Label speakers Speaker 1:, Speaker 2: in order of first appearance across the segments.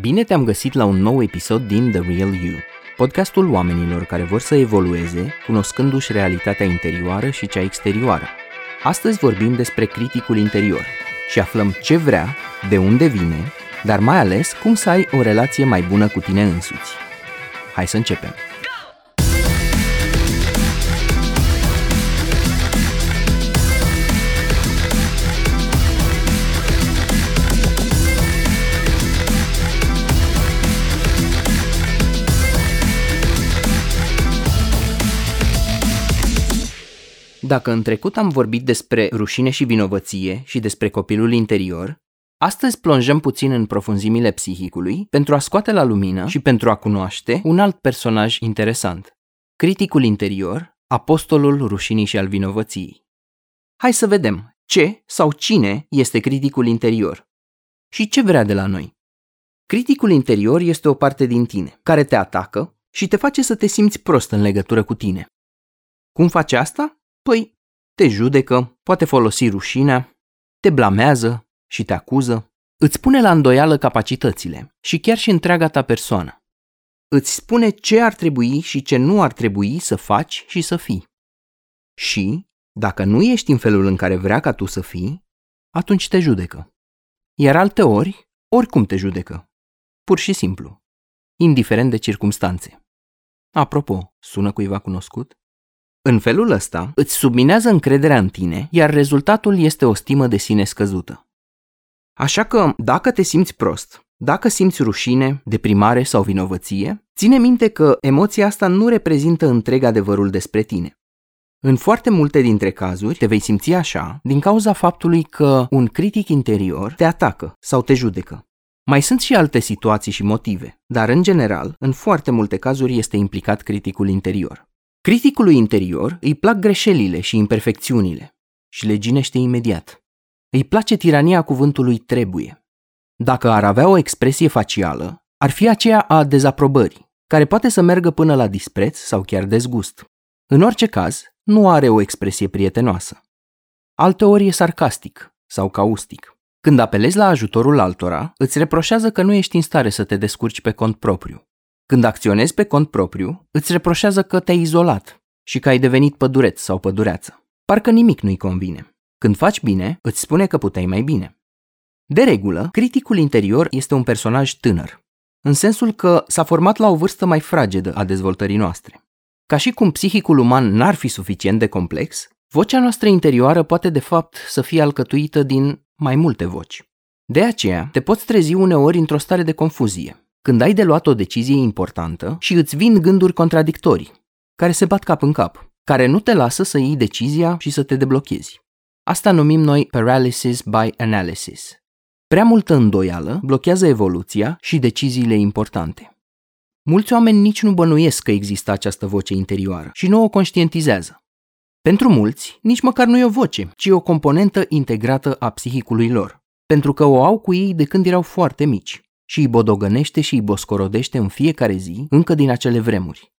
Speaker 1: Bine te-am găsit la un nou episod din The Real You, podcastul oamenilor care vor să evolueze, cunoscându-și realitatea interioară și cea exterioară. Astăzi vorbim despre criticul interior și aflăm ce vrea, de unde vine, dar mai ales cum să ai o relație mai bună cu tine însuți. Hai să începem! Dacă în trecut am vorbit despre rușine și vinovăție și despre copilul interior, astăzi plonjăm puțin în profunzimile psihicului pentru a scoate la lumină și pentru a cunoaște un alt personaj interesant. Criticul interior, apostolul rușinii și al vinovăției. Hai să vedem ce sau cine este criticul interior și ce vrea de la noi. Criticul interior este o parte din tine care te atacă și te face să te simți prost în legătură cu tine. Cum face asta? Păi, te judecă, poate folosi rușinea, te blamează și te acuză, îți pune la îndoială capacitățile și chiar și întreaga ta persoană. Îți spune ce ar trebui și ce nu ar trebui să faci și să fii. Și, dacă nu ești în felul în care vrea ca tu să fii, atunci te judecă. Iar alte ori, oricum te judecă. Pur și simplu. Indiferent de circumstanțe. Apropo, sună cuiva cunoscut? În felul ăsta, îți subminează încrederea în tine, iar rezultatul este o stimă de sine scăzută. Așa că, dacă te simți prost, dacă simți rușine, deprimare sau vinovăție, ține minte că emoția asta nu reprezintă întreg adevărul despre tine. În foarte multe dintre cazuri te vei simți așa din cauza faptului că un critic interior te atacă sau te judecă. Mai sunt și alte situații și motive, dar în general, în foarte multe cazuri este implicat criticul interior. Criticului interior îi plac greșelile și imperfecțiunile și le ginește imediat. Îi place tirania cuvântului trebuie. Dacă ar avea o expresie facială, ar fi aceea a dezaprobării, care poate să meargă până la dispreț sau chiar dezgust. În orice caz, nu are o expresie prietenoasă. Alteori e sarcastic sau caustic. Când apelezi la ajutorul altora, îți reproșează că nu ești în stare să te descurci pe cont propriu când acționezi pe cont propriu, îți reproșează că te-ai izolat și că ai devenit pădureț sau pădureață. Parcă nimic nu-i convine. Când faci bine, îți spune că puteai mai bine. De regulă, criticul interior este un personaj tânăr, în sensul că s-a format la o vârstă mai fragedă a dezvoltării noastre. Ca și cum psihicul uman n-ar fi suficient de complex, vocea noastră interioară poate de fapt să fie alcătuită din mai multe voci. De aceea, te poți trezi uneori într-o stare de confuzie, când ai de luat o decizie importantă și îți vin gânduri contradictorii, care se bat cap în cap, care nu te lasă să iei decizia și să te deblochezi. Asta numim noi paralysis by analysis. Prea multă îndoială blochează evoluția și deciziile importante. Mulți oameni nici nu bănuiesc că există această voce interioară și nu o conștientizează. Pentru mulți, nici măcar nu e o voce, ci o componentă integrată a psihicului lor, pentru că o au cu ei de când erau foarte mici și îi bodogănește și îi boscorodește în fiecare zi, încă din acele vremuri.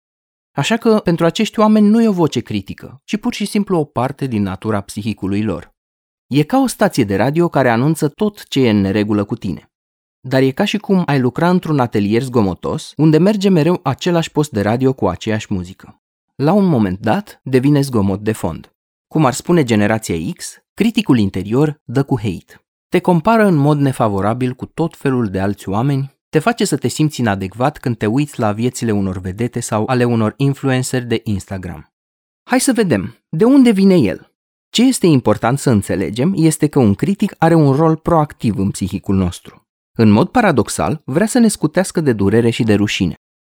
Speaker 1: Așa că, pentru acești oameni nu e o voce critică, ci pur și simplu o parte din natura psihicului lor. E ca o stație de radio care anunță tot ce e în neregulă cu tine. Dar e ca și cum ai lucra într-un atelier zgomotos, unde merge mereu același post de radio cu aceeași muzică. La un moment dat, devine zgomot de fond. Cum ar spune generația X, criticul interior dă cu hate te compară în mod nefavorabil cu tot felul de alți oameni, te face să te simți inadecvat când te uiți la viețile unor vedete sau ale unor influenceri de Instagram. Hai să vedem, de unde vine el? Ce este important să înțelegem este că un critic are un rol proactiv în psihicul nostru. În mod paradoxal, vrea să ne scutească de durere și de rușine.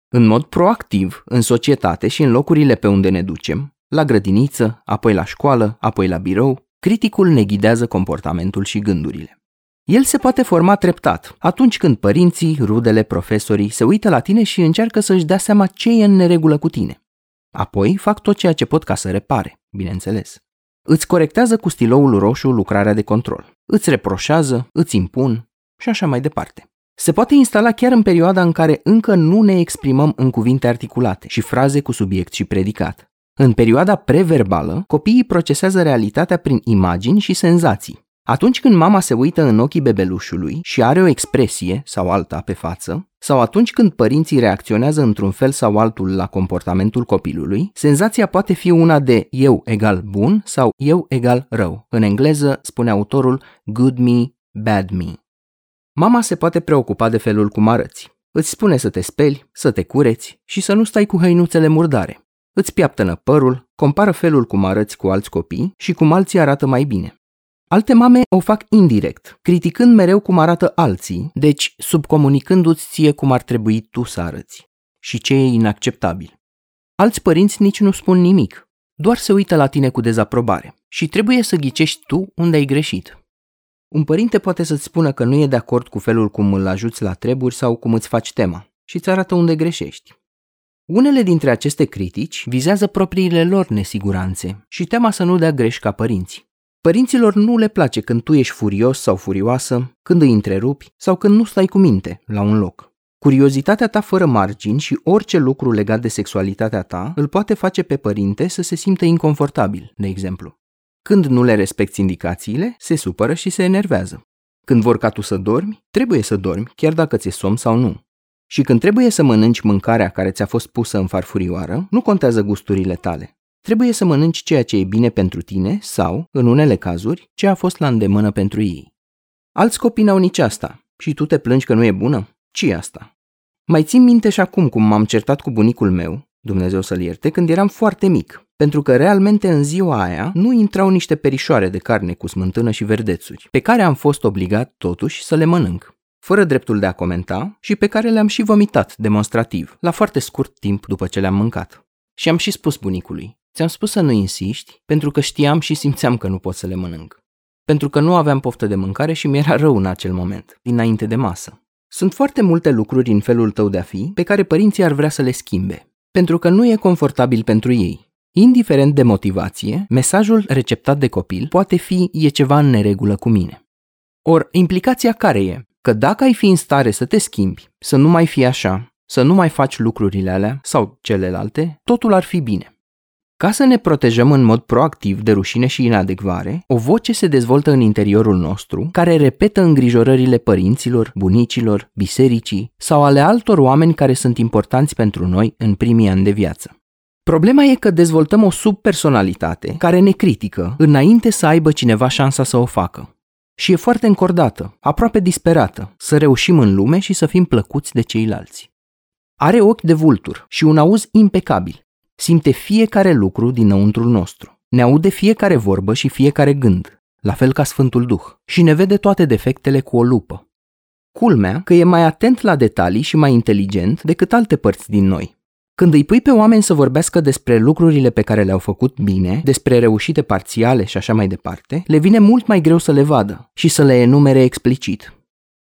Speaker 1: În mod proactiv, în societate și în locurile pe unde ne ducem, la grădiniță, apoi la școală, apoi la birou, criticul ne ghidează comportamentul și gândurile. El se poate forma treptat, atunci când părinții, rudele, profesorii se uită la tine și încearcă să-și dea seama ce e în neregulă cu tine. Apoi fac tot ceea ce pot ca să repare, bineînțeles. Îți corectează cu stiloul roșu lucrarea de control. Îți reproșează, îți impun și așa mai departe. Se poate instala chiar în perioada în care încă nu ne exprimăm în cuvinte articulate și fraze cu subiect și predicat. În perioada preverbală, copiii procesează realitatea prin imagini și senzații. Atunci când mama se uită în ochii bebelușului și are o expresie sau alta pe față, sau atunci când părinții reacționează într-un fel sau altul la comportamentul copilului, senzația poate fi una de eu egal bun sau eu egal rău. În engleză spune autorul good me, bad me. Mama se poate preocupa de felul cum arăți. Îți spune să te speli, să te cureți și să nu stai cu hăinuțele murdare. Îți piaptănă părul, compară felul cum arăți cu alți copii și cum alții arată mai bine. Alte mame o fac indirect, criticând mereu cum arată alții, deci subcomunicându-ți ție cum ar trebui tu să arăți și ce e inacceptabil. Alți părinți nici nu spun nimic, doar se uită la tine cu dezaprobare și trebuie să ghicești tu unde ai greșit. Un părinte poate să-ți spună că nu e de acord cu felul cum îl ajuți la treburi sau cum îți faci tema și îți arată unde greșești. Unele dintre aceste critici vizează propriile lor nesiguranțe și teama să nu dea greș ca părinți. Părinților nu le place când tu ești furios sau furioasă, când îi întrerupi sau când nu stai cu minte la un loc. Curiozitatea ta fără margini și orice lucru legat de sexualitatea ta îl poate face pe părinte să se simtă inconfortabil, de exemplu. Când nu le respecti indicațiile, se supără și se enervează. Când vor ca tu să dormi, trebuie să dormi, chiar dacă ți-e somn sau nu. Și când trebuie să mănânci mâncarea care ți-a fost pusă în farfurioară, nu contează gusturile tale. Trebuie să mănânci ceea ce e bine pentru tine sau, în unele cazuri, ce a fost la îndemână pentru ei. Alți copii n-au nici asta și tu te plângi că nu e bună? ce asta? Mai țin minte și acum cum m-am certat cu bunicul meu, Dumnezeu să-l ierte, când eram foarte mic, pentru că realmente în ziua aia nu intrau niște perișoare de carne cu smântână și verdețuri, pe care am fost obligat totuși să le mănânc, fără dreptul de a comenta și pe care le-am și vomitat demonstrativ, la foarte scurt timp după ce le-am mâncat. Și am și spus bunicului, Ți-am spus să nu insiști, pentru că știam și simțeam că nu pot să le mănânc. Pentru că nu aveam poftă de mâncare și mi-era rău în acel moment, dinainte de masă. Sunt foarte multe lucruri în felul tău de a fi pe care părinții ar vrea să le schimbe, pentru că nu e confortabil pentru ei. Indiferent de motivație, mesajul receptat de copil poate fi e ceva în neregulă cu mine. Or, implicația care e? Că dacă ai fi în stare să te schimbi, să nu mai fii așa, să nu mai faci lucrurile alea sau celelalte, totul ar fi bine. Ca să ne protejăm în mod proactiv de rușine și inadecvare, o voce se dezvoltă în interiorul nostru care repetă îngrijorările părinților, bunicilor, bisericii sau ale altor oameni care sunt importanți pentru noi în primii ani de viață. Problema e că dezvoltăm o subpersonalitate care ne critică înainte să aibă cineva șansa să o facă. Și e foarte încordată, aproape disperată, să reușim în lume și să fim plăcuți de ceilalți. Are ochi de vultur și un auz impecabil, Simte fiecare lucru dinăuntrul nostru. Ne aude fiecare vorbă și fiecare gând, la fel ca Sfântul Duh, și ne vede toate defectele cu o lupă. Culmea că e mai atent la detalii și mai inteligent decât alte părți din noi. Când îi pui pe oameni să vorbească despre lucrurile pe care le-au făcut bine, despre reușite parțiale și așa mai departe, le vine mult mai greu să le vadă și să le enumere explicit.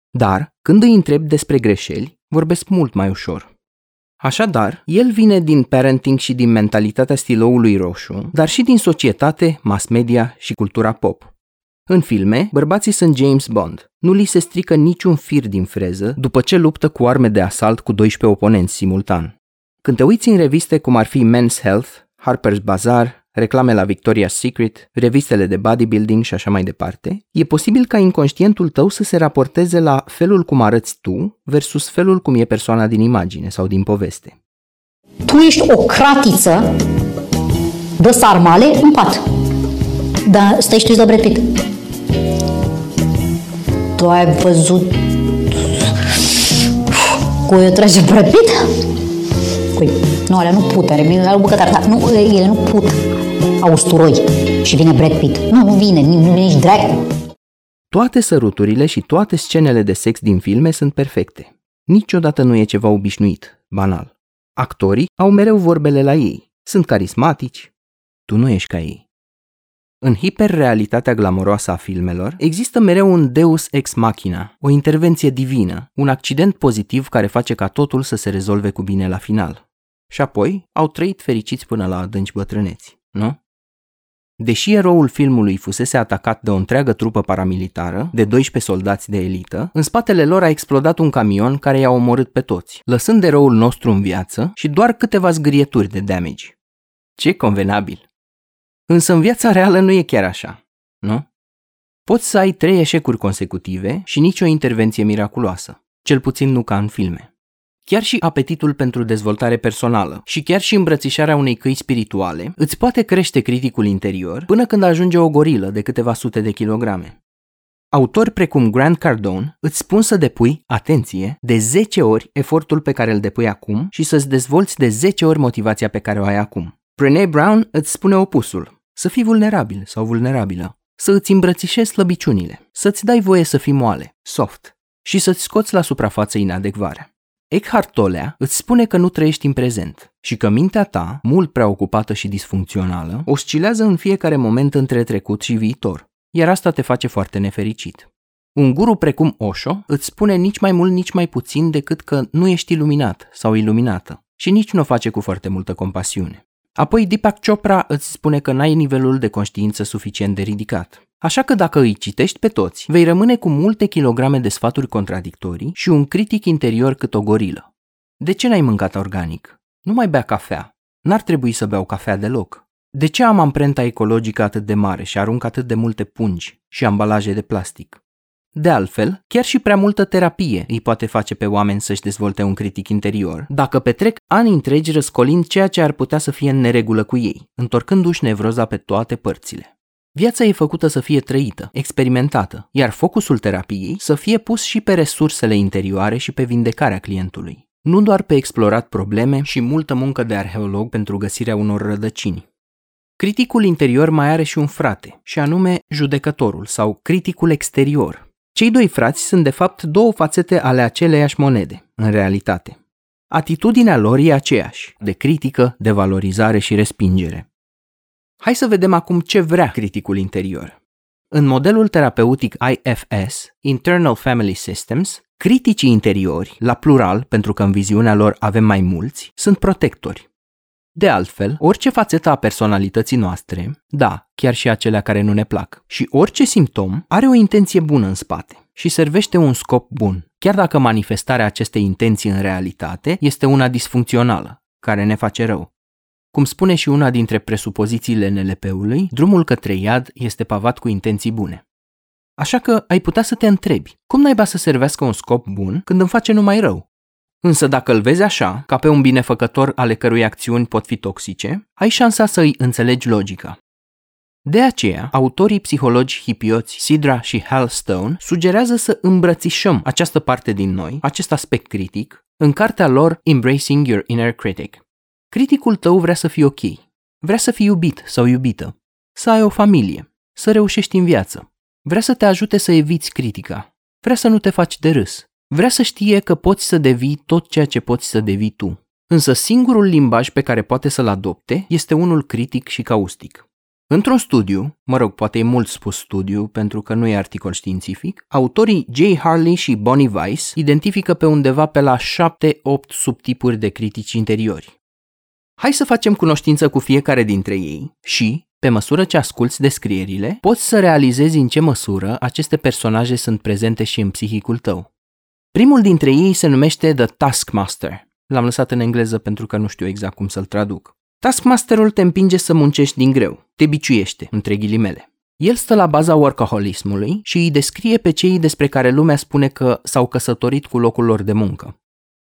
Speaker 1: Dar, când îi întreb despre greșeli, vorbesc mult mai ușor. Așadar, el vine din parenting și din mentalitatea stiloului roșu, dar și din societate, mass media și cultura pop. În filme, bărbații sunt James Bond. Nu li se strică niciun fir din freză după ce luptă cu arme de asalt cu 12 oponenți simultan. Când te uiți în reviste cum ar fi Men's Health, Harper's Bazaar, reclame la Victoria's Secret, revistele de bodybuilding și așa mai departe, e posibil ca inconștientul tău să se raporteze la felul cum arăți tu versus felul cum e persoana din imagine sau din poveste.
Speaker 2: Tu ești o cratiță de sarmale în pat. Da, stai știi de Brad Pitt. Tu ai văzut cu o trage Brad Pitt? Cui? Nu, alea nu put, are o bucătar, dar nu, ele nu put a usturoi și vine Brad Pitt. Nu, nu vine, nu vine nici dracu.
Speaker 1: Toate săruturile și toate scenele de sex din filme sunt perfecte. Niciodată nu e ceva obișnuit, banal. Actorii au mereu vorbele la ei. Sunt carismatici. Tu nu ești ca ei. În hiperrealitatea glamoroasă a filmelor, există mereu un deus ex machina, o intervenție divină, un accident pozitiv care face ca totul să se rezolve cu bine la final. Și apoi au trăit fericiți până la adânci bătrâneți, nu? Deși eroul filmului fusese atacat de o întreagă trupă paramilitară, de 12 soldați de elită, în spatele lor a explodat un camion care i-a omorât pe toți, lăsând eroul nostru în viață și doar câteva zgârieturi de damage. Ce convenabil! Însă în viața reală nu e chiar așa, nu? Poți să ai trei eșecuri consecutive și nicio intervenție miraculoasă, cel puțin nu ca în filme. Chiar și apetitul pentru dezvoltare personală și chiar și îmbrățișarea unei căi spirituale îți poate crește criticul interior până când ajunge o gorilă de câteva sute de kilograme. Autori precum Grant Cardone îți spun să depui, atenție, de 10 ori efortul pe care îl depui acum și să-ți dezvolți de 10 ori motivația pe care o ai acum. Brené Brown îți spune opusul, să fii vulnerabil sau vulnerabilă, să îți îmbrățișezi slăbiciunile, să-ți dai voie să fii moale, soft și să-ți scoți la suprafață inadecvarea. Eckhart Tolle îți spune că nu trăiești în prezent și că mintea ta, mult prea ocupată și disfuncțională, oscilează în fiecare moment între trecut și viitor, iar asta te face foarte nefericit. Un guru precum Osho îți spune nici mai mult, nici mai puțin decât că nu ești iluminat sau iluminată și nici nu o face cu foarte multă compasiune. Apoi Deepak Chopra îți spune că n-ai nivelul de conștiință suficient de ridicat. Așa că dacă îi citești pe toți, vei rămâne cu multe kilograme de sfaturi contradictorii și un critic interior cât o gorilă. De ce n-ai mâncat organic? Nu mai bea cafea. N-ar trebui să beau cafea deloc. De ce am amprenta ecologică atât de mare și arunc atât de multe pungi și ambalaje de plastic? De altfel, chiar și prea multă terapie îi poate face pe oameni să-și dezvolte un critic interior, dacă petrec ani întregi răscolind ceea ce ar putea să fie în neregulă cu ei, întorcându-și nevroza pe toate părțile. Viața e făcută să fie trăită, experimentată, iar focusul terapiei să fie pus și pe resursele interioare și pe vindecarea clientului. Nu doar pe explorat probleme și multă muncă de arheolog pentru găsirea unor rădăcini. Criticul interior mai are și un frate, și anume judecătorul sau criticul exterior. Cei doi frați sunt de fapt două fațete ale aceleiași monede, în realitate. Atitudinea lor e aceeași, de critică, de valorizare și respingere. Hai să vedem acum ce vrea criticul interior. În modelul terapeutic IFS, Internal Family Systems, criticii interiori, la plural, pentru că în viziunea lor avem mai mulți, sunt protectori. De altfel, orice fațetă a personalității noastre, da, chiar și acelea care nu ne plac, și orice simptom are o intenție bună în spate și servește un scop bun, chiar dacă manifestarea acestei intenții în realitate este una disfuncțională, care ne face rău. Cum spune și una dintre presupozițiile NLP-ului, drumul către iad este pavat cu intenții bune. Așa că ai putea să te întrebi, cum naiba să servească un scop bun când îmi face numai rău? Însă dacă îl vezi așa, ca pe un binefăcător ale cărui acțiuni pot fi toxice, ai șansa să îi înțelegi logica. De aceea, autorii psihologi hipioți Sidra și Hal Stone sugerează să îmbrățișăm această parte din noi, acest aspect critic, în cartea lor Embracing Your Inner Critic. Criticul tău vrea să fii ok, vrea să fii iubit sau iubită, să ai o familie, să reușești în viață, vrea să te ajute să eviți critica, vrea să nu te faci de râs, vrea să știe că poți să devii tot ceea ce poți să devii tu. Însă singurul limbaj pe care poate să-l adopte este unul critic și caustic. Într-un studiu, mă rog, poate e mult spus studiu pentru că nu e articol științific, autorii J. Harley și Bonnie Weiss identifică pe undeva pe la 7-8 subtipuri de critici interiori. Hai să facem cunoștință cu fiecare dintre ei și, pe măsură ce asculți descrierile, poți să realizezi în ce măsură aceste personaje sunt prezente și în psihicul tău. Primul dintre ei se numește The Taskmaster. L-am lăsat în engleză pentru că nu știu exact cum să-l traduc. Taskmasterul te împinge să muncești din greu, te biciuiește, între ghilimele. El stă la baza workaholismului și îi descrie pe cei despre care lumea spune că s-au căsătorit cu locul lor de muncă.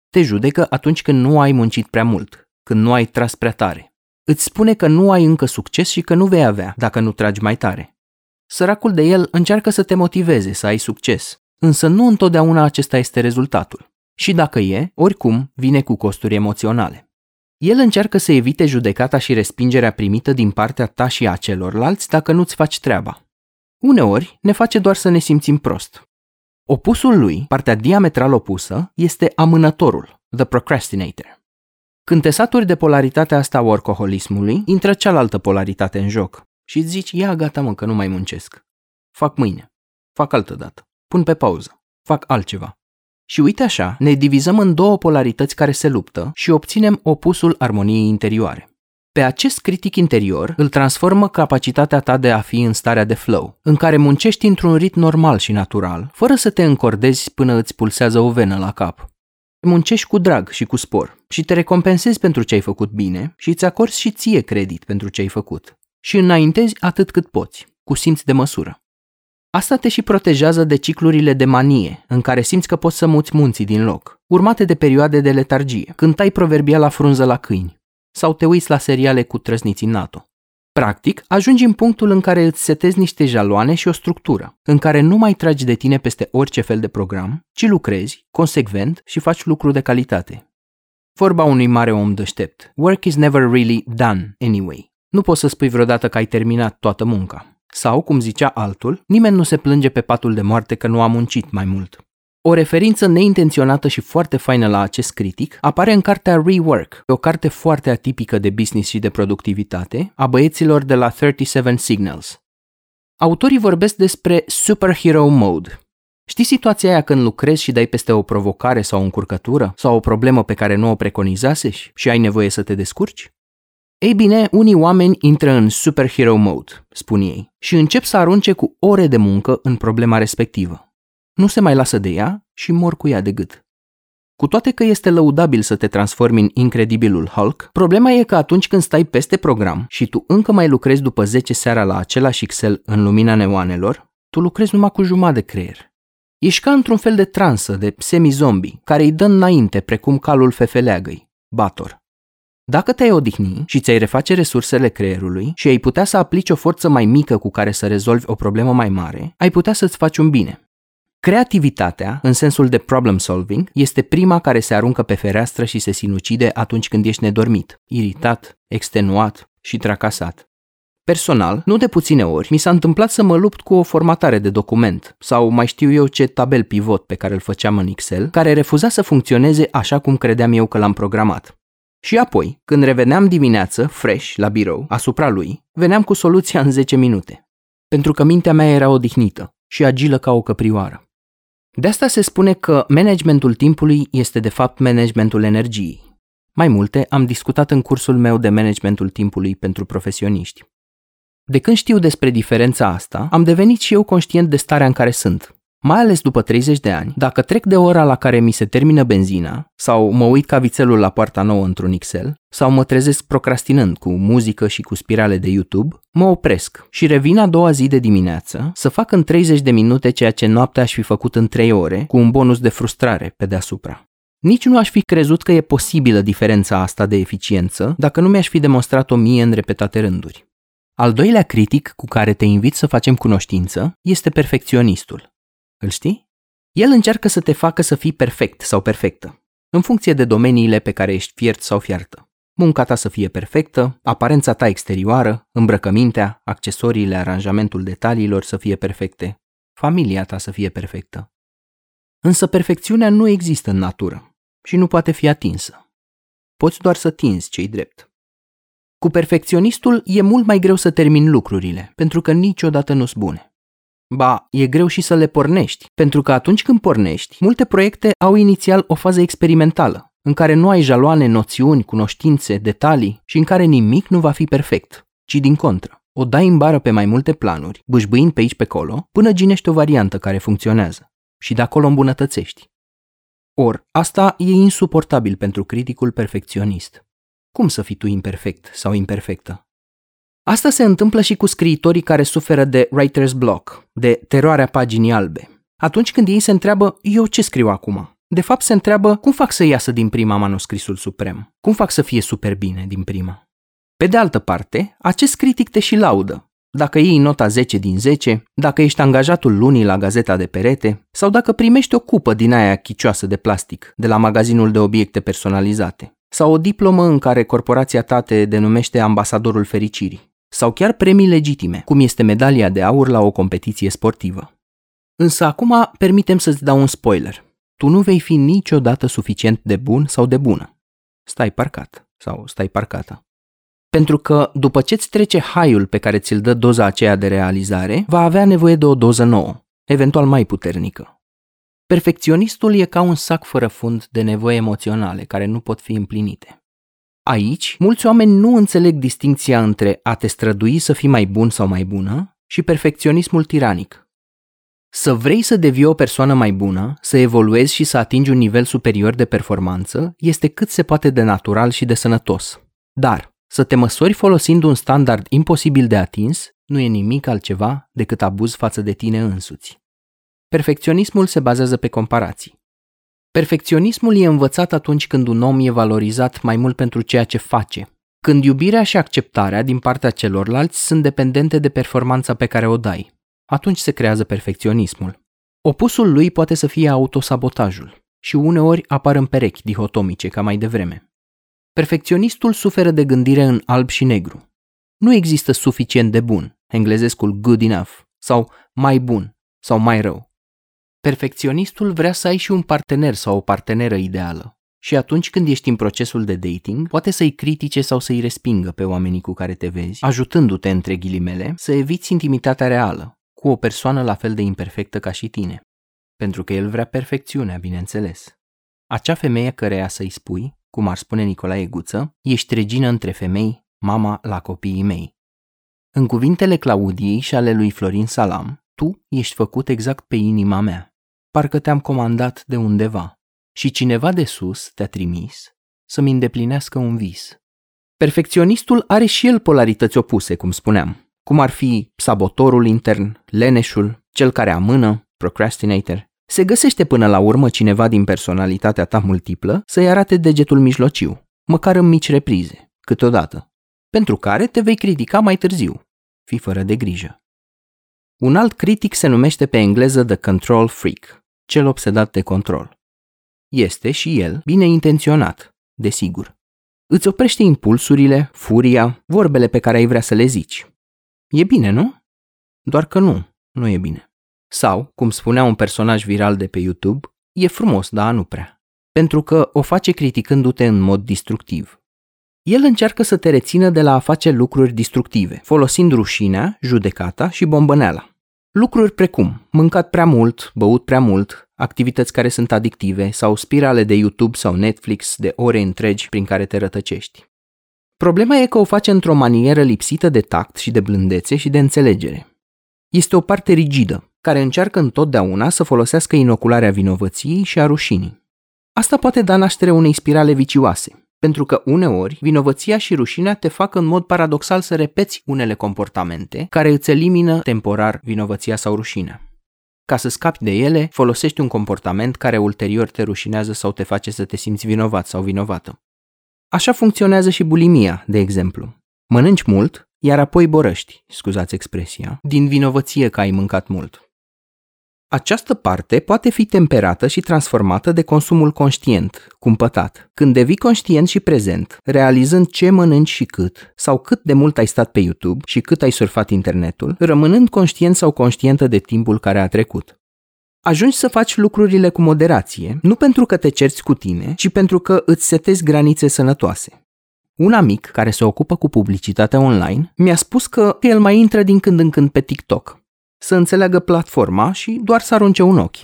Speaker 1: Te judecă atunci când nu ai muncit prea mult, când nu ai tras prea tare. Îți spune că nu ai încă succes și că nu vei avea dacă nu tragi mai tare. Săracul de el încearcă să te motiveze să ai succes, însă nu întotdeauna acesta este rezultatul. Și dacă e, oricum vine cu costuri emoționale. El încearcă să evite judecata și respingerea primită din partea ta și a celorlalți dacă nu-ți faci treaba. Uneori ne face doar să ne simțim prost. Opusul lui, partea diametral opusă, este amânătorul, the procrastinator. Când te saturi de polaritatea asta a workaholismului, intră cealaltă polaritate în joc și îți zici, ia gata mă că nu mai muncesc. Fac mâine. Fac altă dată. Pun pe pauză. Fac altceva. Și uite așa, ne divizăm în două polarități care se luptă și obținem opusul armoniei interioare. Pe acest critic interior îl transformă capacitatea ta de a fi în starea de flow, în care muncești într-un ritm normal și natural, fără să te încordezi până îți pulsează o venă la cap. Muncești cu drag și cu spor și te recompensezi pentru ce ai făcut bine și îți acorzi și ție credit pentru ce ai făcut. Și înaintezi atât cât poți, cu simț de măsură. Asta te și protejează de ciclurile de manie, în care simți că poți să muți munții din loc, urmate de perioade de letargie, când tai la frunză la câini, sau te uiți la seriale cu trăsniții NATO. Practic, ajungi în punctul în care îți setezi niște jaloane și o structură, în care nu mai tragi de tine peste orice fel de program, ci lucrezi, consecvent și faci lucru de calitate. Vorba unui mare om deștept. Work is never really done anyway. Nu poți să spui vreodată că ai terminat toată munca. Sau, cum zicea altul, nimeni nu se plânge pe patul de moarte că nu a muncit mai mult. O referință neintenționată și foarte faină la acest critic apare în cartea Rework, o carte foarte atipică de business și de productivitate, a băieților de la 37 Signals. Autorii vorbesc despre superhero mode. Știi situația aia când lucrezi și dai peste o provocare sau o încurcătură sau o problemă pe care nu o preconizasești și ai nevoie să te descurci? Ei bine, unii oameni intră în superhero mode, spun ei, și încep să arunce cu ore de muncă în problema respectivă nu se mai lasă de ea și mor cu ea de gât. Cu toate că este lăudabil să te transformi în incredibilul Hulk, problema e că atunci când stai peste program și tu încă mai lucrezi după 10 seara la același Excel în lumina neoanelor, tu lucrezi numai cu jumătate de creier. Ești ca într-un fel de transă de semi-zombie, care îi dă înainte precum calul fefeleagăi, Bator. Dacă te-ai odihni și ți-ai reface resursele creierului și ai putea să aplici o forță mai mică cu care să rezolvi o problemă mai mare, ai putea să-ți faci un bine. Creativitatea, în sensul de problem solving, este prima care se aruncă pe fereastră și se sinucide atunci când ești nedormit, iritat, extenuat și tracasat. Personal, nu de puține ori, mi s-a întâmplat să mă lupt cu o formatare de document sau mai știu eu ce tabel pivot pe care îl făceam în Excel, care refuza să funcționeze așa cum credeam eu că l-am programat. Și apoi, când reveneam dimineață, fresh, la birou, asupra lui, veneam cu soluția în 10 minute. Pentru că mintea mea era odihnită și agilă ca o căprioară. De asta se spune că managementul timpului este de fapt managementul energiei. Mai multe am discutat în cursul meu de managementul timpului pentru profesioniști. De când știu despre diferența asta, am devenit și eu conștient de starea în care sunt mai ales după 30 de ani, dacă trec de ora la care mi se termină benzina, sau mă uit ca vițelul la poarta nouă într-un Excel, sau mă trezesc procrastinând cu muzică și cu spirale de YouTube, mă opresc și revin a doua zi de dimineață să fac în 30 de minute ceea ce noaptea aș fi făcut în 3 ore, cu un bonus de frustrare pe deasupra. Nici nu aș fi crezut că e posibilă diferența asta de eficiență dacă nu mi-aș fi demonstrat-o mie în repetate rânduri. Al doilea critic cu care te invit să facem cunoștință este perfecționistul. Îl știi? El încearcă să te facă să fii perfect sau perfectă, în funcție de domeniile pe care ești fiert sau fiartă. Munca ta să fie perfectă, aparența ta exterioară, îmbrăcămintea, accesoriile, aranjamentul detaliilor să fie perfecte, familia ta să fie perfectă. Însă perfecțiunea nu există în natură și nu poate fi atinsă. Poți doar să tinzi cei drept. Cu perfecționistul e mult mai greu să termini lucrurile, pentru că niciodată nu-s bune. Ba, e greu și să le pornești, pentru că atunci când pornești, multe proiecte au inițial o fază experimentală, în care nu ai jaloane, noțiuni, cunoștințe, detalii și în care nimic nu va fi perfect, ci din contră. O dai în bară pe mai multe planuri, bâșbâind pe aici pe acolo, până ginești o variantă care funcționează și de acolo îmbunătățești. Or, asta e insuportabil pentru criticul perfecționist. Cum să fii tu imperfect sau imperfectă? Asta se întâmplă și cu scriitorii care suferă de writer's block, de teroarea paginii albe. Atunci când ei se întreabă, eu ce scriu acum? De fapt se întreabă, cum fac să iasă din prima manuscrisul suprem? Cum fac să fie super bine din prima? Pe de altă parte, acest critic te și laudă. Dacă iei nota 10 din 10, dacă ești angajatul lunii la gazeta de perete sau dacă primești o cupă din aia chicioasă de plastic de la magazinul de obiecte personalizate sau o diplomă în care corporația ta te denumește ambasadorul fericirii sau chiar premii legitime, cum este medalia de aur la o competiție sportivă. Însă acum permitem să-ți dau un spoiler. Tu nu vei fi niciodată suficient de bun sau de bună. Stai parcat sau stai parcată. Pentru că după ce îți trece haiul pe care ți-l dă doza aceea de realizare, va avea nevoie de o doză nouă, eventual mai puternică. Perfecționistul e ca un sac fără fund de nevoi emoționale care nu pot fi împlinite. Aici, mulți oameni nu înțeleg distinția între a te strădui să fii mai bun sau mai bună și perfecționismul tiranic. Să vrei să devii o persoană mai bună, să evoluezi și să atingi un nivel superior de performanță este cât se poate de natural și de sănătos. Dar să te măsori folosind un standard imposibil de atins nu e nimic altceva decât abuz față de tine însuți. Perfecționismul se bazează pe comparații. Perfecționismul e învățat atunci când un om e valorizat mai mult pentru ceea ce face, când iubirea și acceptarea din partea celorlalți sunt dependente de performanța pe care o dai. Atunci se creează perfecționismul. Opusul lui poate să fie autosabotajul și uneori apar în perechi dihotomice ca mai devreme. Perfecționistul suferă de gândire în alb și negru. Nu există suficient de bun, englezescul good enough, sau mai bun, sau mai rău. Perfecționistul vrea să ai și un partener sau o parteneră ideală. Și atunci când ești în procesul de dating, poate să-i critique sau să-i respingă pe oamenii cu care te vezi, ajutându-te, între ghilimele, să eviți intimitatea reală, cu o persoană la fel de imperfectă ca și tine. Pentru că el vrea perfecțiunea, bineînțeles. Acea femeie căreia să-i spui, cum ar spune Nicolae Guță, ești regină între femei, mama la copiii mei. În cuvintele Claudiei și ale lui Florin Salam, tu ești făcut exact pe inima mea. Parcă te-am comandat de undeva și cineva de sus te-a trimis să-mi îndeplinească un vis. Perfecționistul are și el polarități opuse, cum spuneam, cum ar fi sabotorul intern, leneșul, cel care amână, procrastinator. Se găsește până la urmă cineva din personalitatea ta multiplă să-i arate degetul mijlociu, măcar în mici reprize, câteodată, pentru care te vei critica mai târziu. Fii fără de grijă. Un alt critic se numește pe engleză The Control Freak, cel obsedat de control. Este și el bine intenționat, desigur. Îți oprește impulsurile, furia, vorbele pe care ai vrea să le zici. E bine, nu? Doar că nu, nu e bine. Sau, cum spunea un personaj viral de pe YouTube, e frumos, dar nu prea. Pentru că o face criticându-te în mod destructiv. El încearcă să te rețină de la a face lucruri destructive, folosind rușinea, judecata și bombăneala. Lucruri precum mâncat prea mult, băut prea mult, activități care sunt adictive sau spirale de YouTube sau Netflix de ore întregi prin care te rătăcești. Problema e că o face într-o manieră lipsită de tact și de blândețe și de înțelegere. Este o parte rigidă, care încearcă întotdeauna să folosească inocularea vinovăției și a rușinii. Asta poate da naștere unei spirale vicioase, pentru că uneori vinovăția și rușinea te fac în mod paradoxal să repeți unele comportamente care îți elimină temporar vinovăția sau rușinea. Ca să scapi de ele, folosești un comportament care ulterior te rușinează sau te face să te simți vinovat sau vinovată. Așa funcționează și bulimia, de exemplu. Mănânci mult, iar apoi borăști, scuzați expresia, din vinovăție că ai mâncat mult. Această parte poate fi temperată și transformată de consumul conștient, cumpătat. Când devii conștient și prezent, realizând ce mănânci și cât, sau cât de mult ai stat pe YouTube și cât ai surfat internetul, rămânând conștient sau conștientă de timpul care a trecut. Ajungi să faci lucrurile cu moderație, nu pentru că te cerți cu tine, ci pentru că îți setezi granițe sănătoase. Un amic care se ocupă cu publicitatea online mi-a spus că el mai intră din când în când pe TikTok să înțeleagă platforma și doar să arunce un ochi.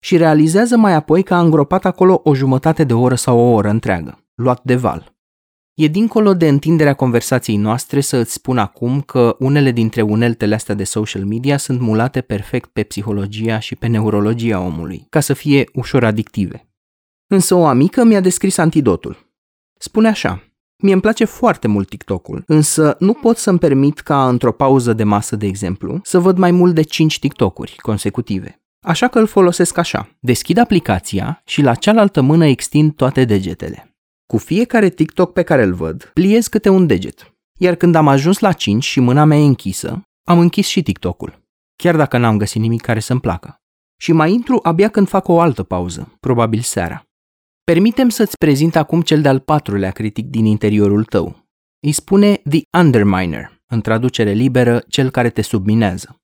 Speaker 1: Și realizează mai apoi că a îngropat acolo o jumătate de oră sau o oră întreagă, luat de val. E dincolo de întinderea conversației noastre să îți spun acum că unele dintre uneltele astea de social media sunt mulate perfect pe psihologia și pe neurologia omului, ca să fie ușor adictive. Însă o amică mi-a descris antidotul. Spune așa, Mie îmi place foarte mult TikTok-ul, însă nu pot să-mi permit ca într-o pauză de masă, de exemplu, să văd mai mult de 5 TikTok-uri consecutive. Așa că îl folosesc așa. Deschid aplicația și la cealaltă mână extind toate degetele. Cu fiecare TikTok pe care îl văd, pliez câte un deget. Iar când am ajuns la 5 și mâna mea e închisă, am închis și TikTok-ul. Chiar dacă n-am găsit nimic care să-mi placă. Și mai intru abia când fac o altă pauză, probabil seara. Permitem să-ți prezint acum cel de-al patrulea critic din interiorul tău. Îi spune The Underminer, în traducere liberă, cel care te subminează.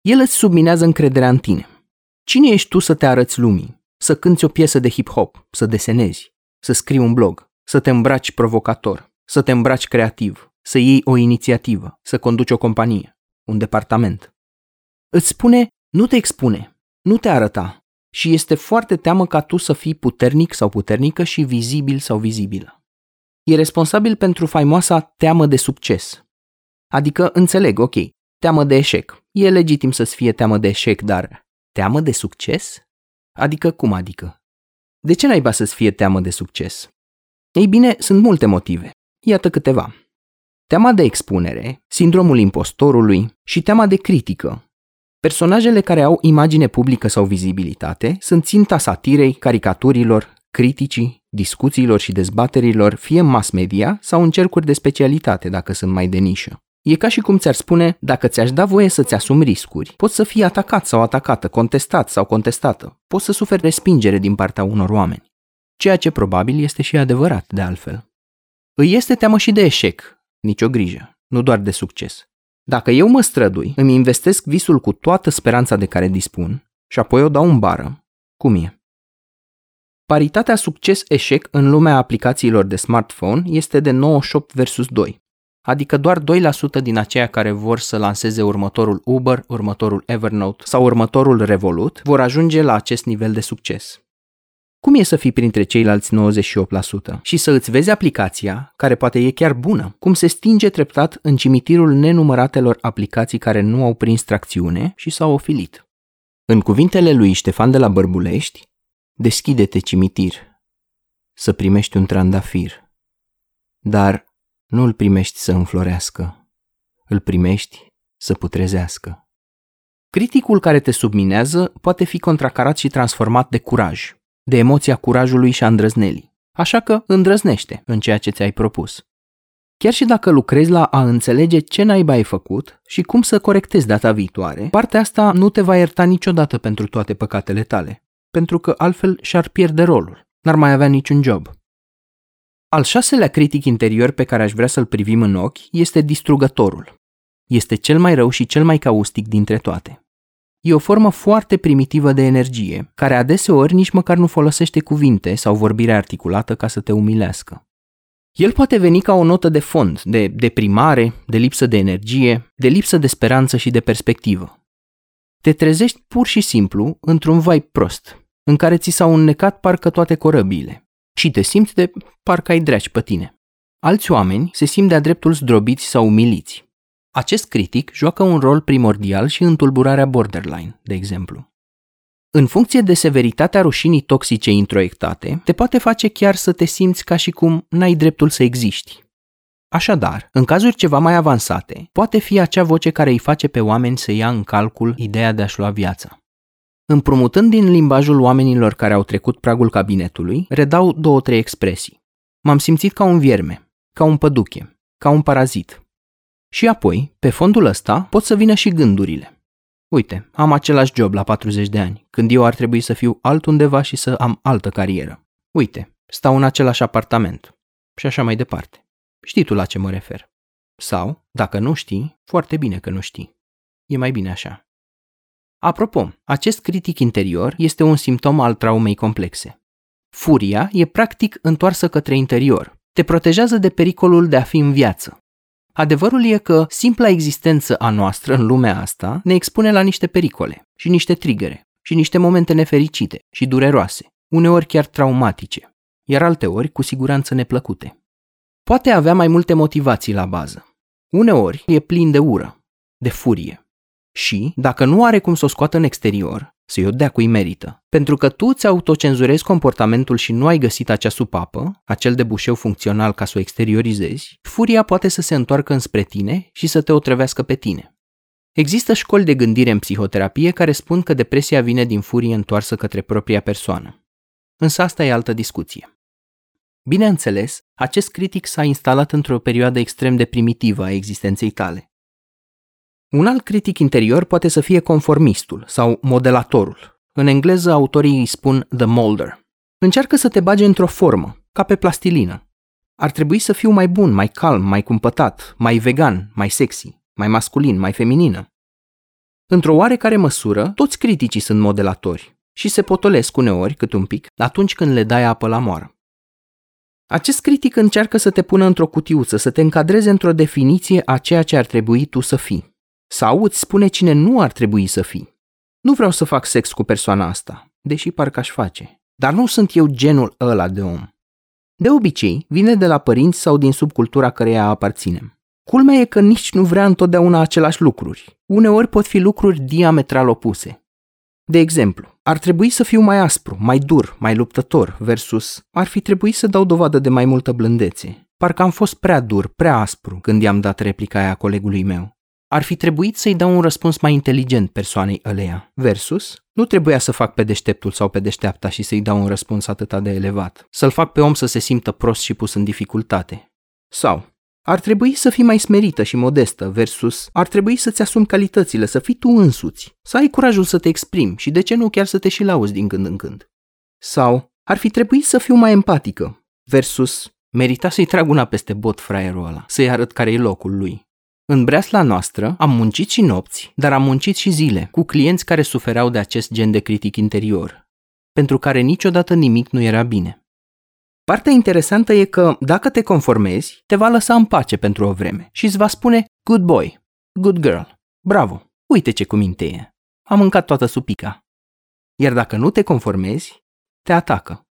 Speaker 1: El îți subminează încrederea în tine. Cine ești tu să te arăți lumii? Să cânți o piesă de hip-hop, să desenezi, să scrii un blog, să te îmbraci provocator, să te îmbraci creativ, să iei o inițiativă, să conduci o companie, un departament. Îți spune, nu te expune, nu te arăta, și este foarte teamă ca tu să fii puternic sau puternică și vizibil sau vizibilă. E responsabil pentru faimoasa teamă de succes. Adică înțeleg, ok, teamă de eșec. E legitim să-ți fie teamă de eșec, dar teamă de succes? Adică cum adică? De ce n-ai să-ți fie teamă de succes? Ei bine, sunt multe motive. Iată câteva. teama de expunere, sindromul impostorului și teama de critică. Personajele care au imagine publică sau vizibilitate sunt ținta satirei, caricaturilor, criticii, discuțiilor și dezbaterilor fie în mass media sau în cercuri de specialitate dacă sunt mai de nișă. E ca și cum ți-ar spune, dacă ți-aș da voie să-ți asumi riscuri, poți să fii atacat sau atacată, contestat sau contestată, poți să suferi respingere din partea unor oameni. Ceea ce probabil este și adevărat, de altfel. Îi este teamă și de eșec, nicio grijă, nu doar de succes. Dacă eu mă strădui, îmi investesc visul cu toată speranța de care dispun și apoi o dau în bară, cum e? Paritatea succes-eșec în lumea aplicațiilor de smartphone este de 98 versus 2, adică doar 2% din aceia care vor să lanseze următorul Uber, următorul Evernote sau următorul Revolut vor ajunge la acest nivel de succes. Cum e să fii printre ceilalți 98% și să îți vezi aplicația, care poate e chiar bună, cum se stinge treptat în cimitirul nenumăratelor aplicații care nu au prins tracțiune și s-au ofilit? În cuvintele lui Ștefan de la Bărbulești, deschide-te cimitir, să primești un trandafir, dar nu îl primești să înflorească, îl primești să putrezească. Criticul care te subminează poate fi contracarat și transformat de curaj, de emoția curajului și a îndrăznelii. Așa că îndrăznește în ceea ce ți-ai propus. Chiar și dacă lucrezi la a înțelege ce naiba ai făcut și cum să corectezi data viitoare, partea asta nu te va ierta niciodată pentru toate păcatele tale, pentru că altfel și-ar pierde rolul, n-ar mai avea niciun job. Al șaselea critic interior pe care aș vrea să-l privim în ochi este distrugătorul. Este cel mai rău și cel mai caustic dintre toate. E o formă foarte primitivă de energie, care adeseori nici măcar nu folosește cuvinte sau vorbire articulată ca să te umilească. El poate veni ca o notă de fond, de deprimare, de lipsă de energie, de lipsă de speranță și de perspectivă. Te trezești pur și simplu într-un vai prost, în care ți s-au înnecat parcă toate corăbiile și te simți de parcă ai dragi pe tine. Alți oameni se simt de-a dreptul zdrobiți sau umiliți. Acest critic joacă un rol primordial și în tulburarea borderline, de exemplu. În funcție de severitatea rușinii toxice introiectate, te poate face chiar să te simți ca și cum n-ai dreptul să existi. Așadar, în cazuri ceva mai avansate, poate fi acea voce care îi face pe oameni să ia în calcul ideea de a-și lua viața. Împrumutând din limbajul oamenilor care au trecut pragul cabinetului, redau două-trei expresii. M-am simțit ca un vierme, ca un păduche, ca un parazit, și apoi, pe fondul ăsta, pot să vină și gândurile. Uite, am același job la 40 de ani, când eu ar trebui să fiu altundeva și să am altă carieră. Uite, stau în același apartament. Și așa mai departe. Știi tu la ce mă refer. Sau, dacă nu știi, foarte bine că nu știi. E mai bine așa. Apropo, acest critic interior este un simptom al traumei complexe. Furia e practic întoarsă către interior. Te protejează de pericolul de a fi în viață, Adevărul e că simpla existență a noastră în lumea asta ne expune la niște pericole și niște trigere și niște momente nefericite și dureroase, uneori chiar traumatice, iar alteori cu siguranță neplăcute. Poate avea mai multe motivații la bază. Uneori e plin de ură, de furie. Și, dacă nu are cum să o scoată în exterior, să-i o dea cui merită. Pentru că tu ți autocenzurezi comportamentul și nu ai găsit acea supapă, acel debușeu funcțional ca să o exteriorizezi, furia poate să se întoarcă înspre tine și să te otrăvească pe tine. Există școli de gândire în psihoterapie care spun că depresia vine din furie întoarsă către propria persoană. Însă asta e altă discuție. Bineînțeles, acest critic s-a instalat într-o perioadă extrem de primitivă a existenței tale. Un alt critic interior poate să fie conformistul sau modelatorul. În engleză autorii îi spun the molder. Încearcă să te bage într-o formă, ca pe plastilină. Ar trebui să fiu mai bun, mai calm, mai cumpătat, mai vegan, mai sexy, mai masculin, mai feminină. Într-o oarecare măsură, toți criticii sunt modelatori și se potolesc uneori, cât un pic, atunci când le dai apă la moară. Acest critic încearcă să te pună într-o cutiuță, să te încadreze într-o definiție a ceea ce ar trebui tu să fii. Sau îți spune cine nu ar trebui să fii. Nu vreau să fac sex cu persoana asta, deși parcă aș face. Dar nu sunt eu genul ăla de om. De obicei, vine de la părinți sau din subcultura căreia aparținem. Culmea e că nici nu vrea întotdeauna același lucruri. Uneori pot fi lucruri diametral opuse. De exemplu, ar trebui să fiu mai aspru, mai dur, mai luptător, versus ar fi trebuit să dau dovadă de mai multă blândețe, Parcă am fost prea dur, prea aspru când i-am dat replica aia colegului meu. Ar fi trebuit să-i dau un răspuns mai inteligent persoanei ăleia. Versus, nu trebuia să fac pe deșteptul sau pe deșteapta și să-i dau un răspuns atât de elevat. Să-l fac pe om să se simtă prost și pus în dificultate. Sau, ar trebui să fii mai smerită și modestă versus ar trebui să-ți asumi calitățile, să fii tu însuți, să ai curajul să te exprimi și de ce nu chiar să te și lauzi din când în când. Sau ar fi trebuit să fiu mai empatică versus merita să-i trag una peste bot fraierul ăla, să-i arăt care e locul lui. În breasla noastră am muncit și nopți, dar am muncit și zile, cu clienți care suferau de acest gen de critic interior, pentru care niciodată nimic nu era bine. Partea interesantă e că dacă te conformezi, te va lăsa în pace pentru o vreme și îți va spune good boy, good girl, bravo, uite ce cuminte e, am mâncat toată supica. Iar dacă nu te conformezi, te atacă.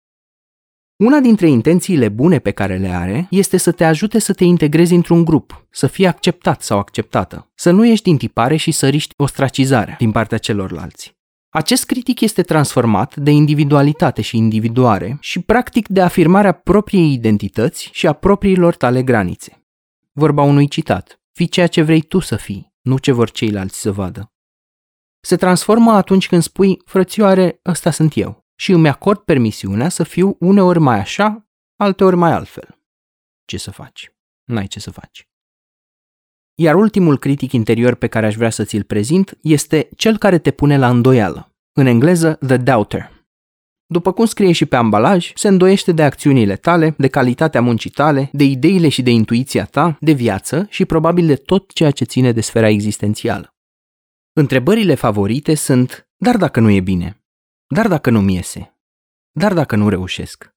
Speaker 1: Una dintre intențiile bune pe care le are este să te ajute să te integrezi într-un grup, să fii acceptat sau acceptată, să nu ești din tipare și să riști ostracizarea din partea celorlalți. Acest critic este transformat de individualitate și individuare și practic de afirmarea propriei identități și a propriilor tale granițe. Vorba unui citat, fii ceea ce vrei tu să fii, nu ce vor ceilalți să vadă. Se transformă atunci când spui, frățioare, ăsta sunt eu și îmi acord permisiunea să fiu uneori mai așa, alteori mai altfel. Ce să faci? N-ai ce să faci. Iar ultimul critic interior pe care aș vrea să ți-l prezint este cel care te pune la îndoială. În engleză, the doubter. După cum scrie și pe ambalaj, se îndoiește de acțiunile tale, de calitatea muncii tale, de ideile și de intuiția ta, de viață și probabil de tot ceea ce ține de sfera existențială. Întrebările favorite sunt, dar dacă nu e bine? Dar dacă nu-mi iese? Dar dacă nu reușesc?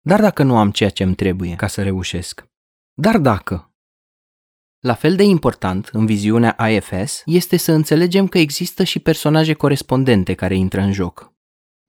Speaker 1: Dar dacă nu am ceea ce îmi trebuie ca să reușesc? Dar dacă? La fel de important în viziunea IFS este să înțelegem că există și personaje corespondente care intră în joc.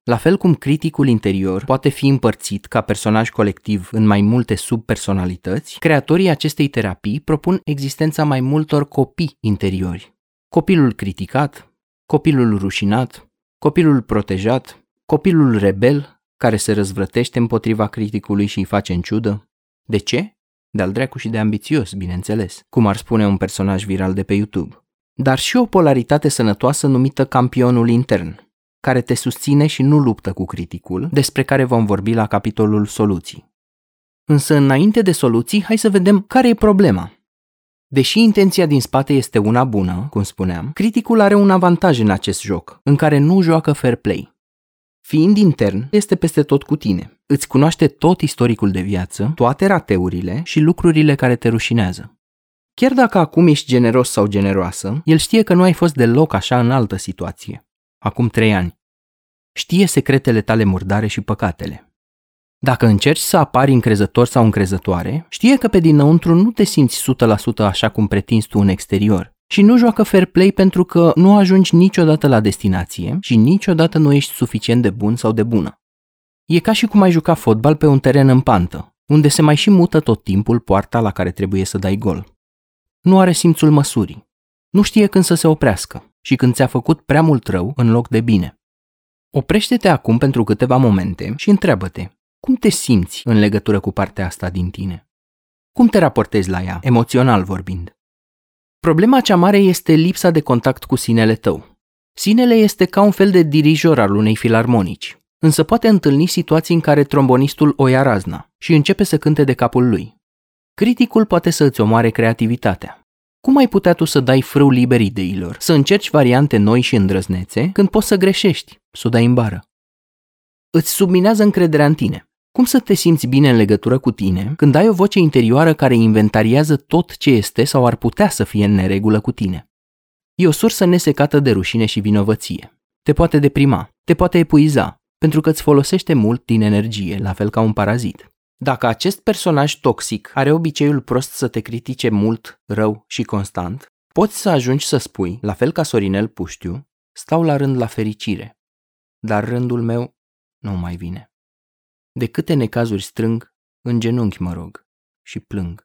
Speaker 1: La fel cum criticul interior poate fi împărțit ca personaj colectiv în mai multe subpersonalități, creatorii acestei terapii propun existența mai multor copii interiori. Copilul criticat, copilul rușinat, copilul protejat, copilul rebel care se răzvrătește împotriva criticului și îi face în ciudă. De ce? de-al dracu și de ambițios, bineînțeles, cum ar spune un personaj viral de pe YouTube. Dar și o polaritate sănătoasă numită campionul intern, care te susține și nu luptă cu criticul, despre care vom vorbi la capitolul soluții. Însă, înainte de soluții, hai să vedem care e problema. Deși intenția din spate este una bună, cum spuneam, criticul are un avantaj în acest joc, în care nu joacă fair play. Fiind intern, este peste tot cu tine. Îți cunoaște tot istoricul de viață, toate rateurile și lucrurile care te rușinează. Chiar dacă acum ești generos sau generoasă, el știe că nu ai fost deloc așa în altă situație. Acum trei ani. Știe secretele tale murdare și păcatele. Dacă încerci să apari încrezător sau încrezătoare, știe că pe dinăuntru nu te simți 100% așa cum pretinzi tu în exterior și nu joacă fair play pentru că nu ajungi niciodată la destinație și niciodată nu ești suficient de bun sau de bună. E ca și cum ai juca fotbal pe un teren în pantă, unde se mai și mută tot timpul poarta la care trebuie să dai gol. Nu are simțul măsurii. Nu știe când să se oprească și când ți-a făcut prea mult rău în loc de bine. Oprește-te acum pentru câteva momente și întreabă-te, cum te simți în legătură cu partea asta din tine? Cum te raportezi la ea, emoțional vorbind? Problema cea mare este lipsa de contact cu sinele tău. Sinele este ca un fel de dirijor al unei filarmonici, însă poate întâlni situații în care trombonistul o ia razna și începe să cânte de capul lui. Criticul poate să îți omoare creativitatea. Cum ai putea tu să dai frâu liber ideilor, să încerci variante noi și îndrăznețe, când poți să greșești, să o dai în bară? Îți subminează încrederea în tine. Cum să te simți bine în legătură cu tine când ai o voce interioară care inventariază tot ce este sau ar putea să fie în neregulă cu tine? E o sursă nesecată de rușine și vinovăție. Te poate deprima, te poate epuiza, pentru că îți folosește mult din energie, la fel ca un parazit. Dacă acest personaj toxic are obiceiul prost să te critique mult, rău și constant, poți să ajungi să spui, la fel ca Sorinel Puștiu, stau la rând la fericire, dar rândul meu nu mai vine. De câte necazuri strâng, în genunchi mă rog și plâng.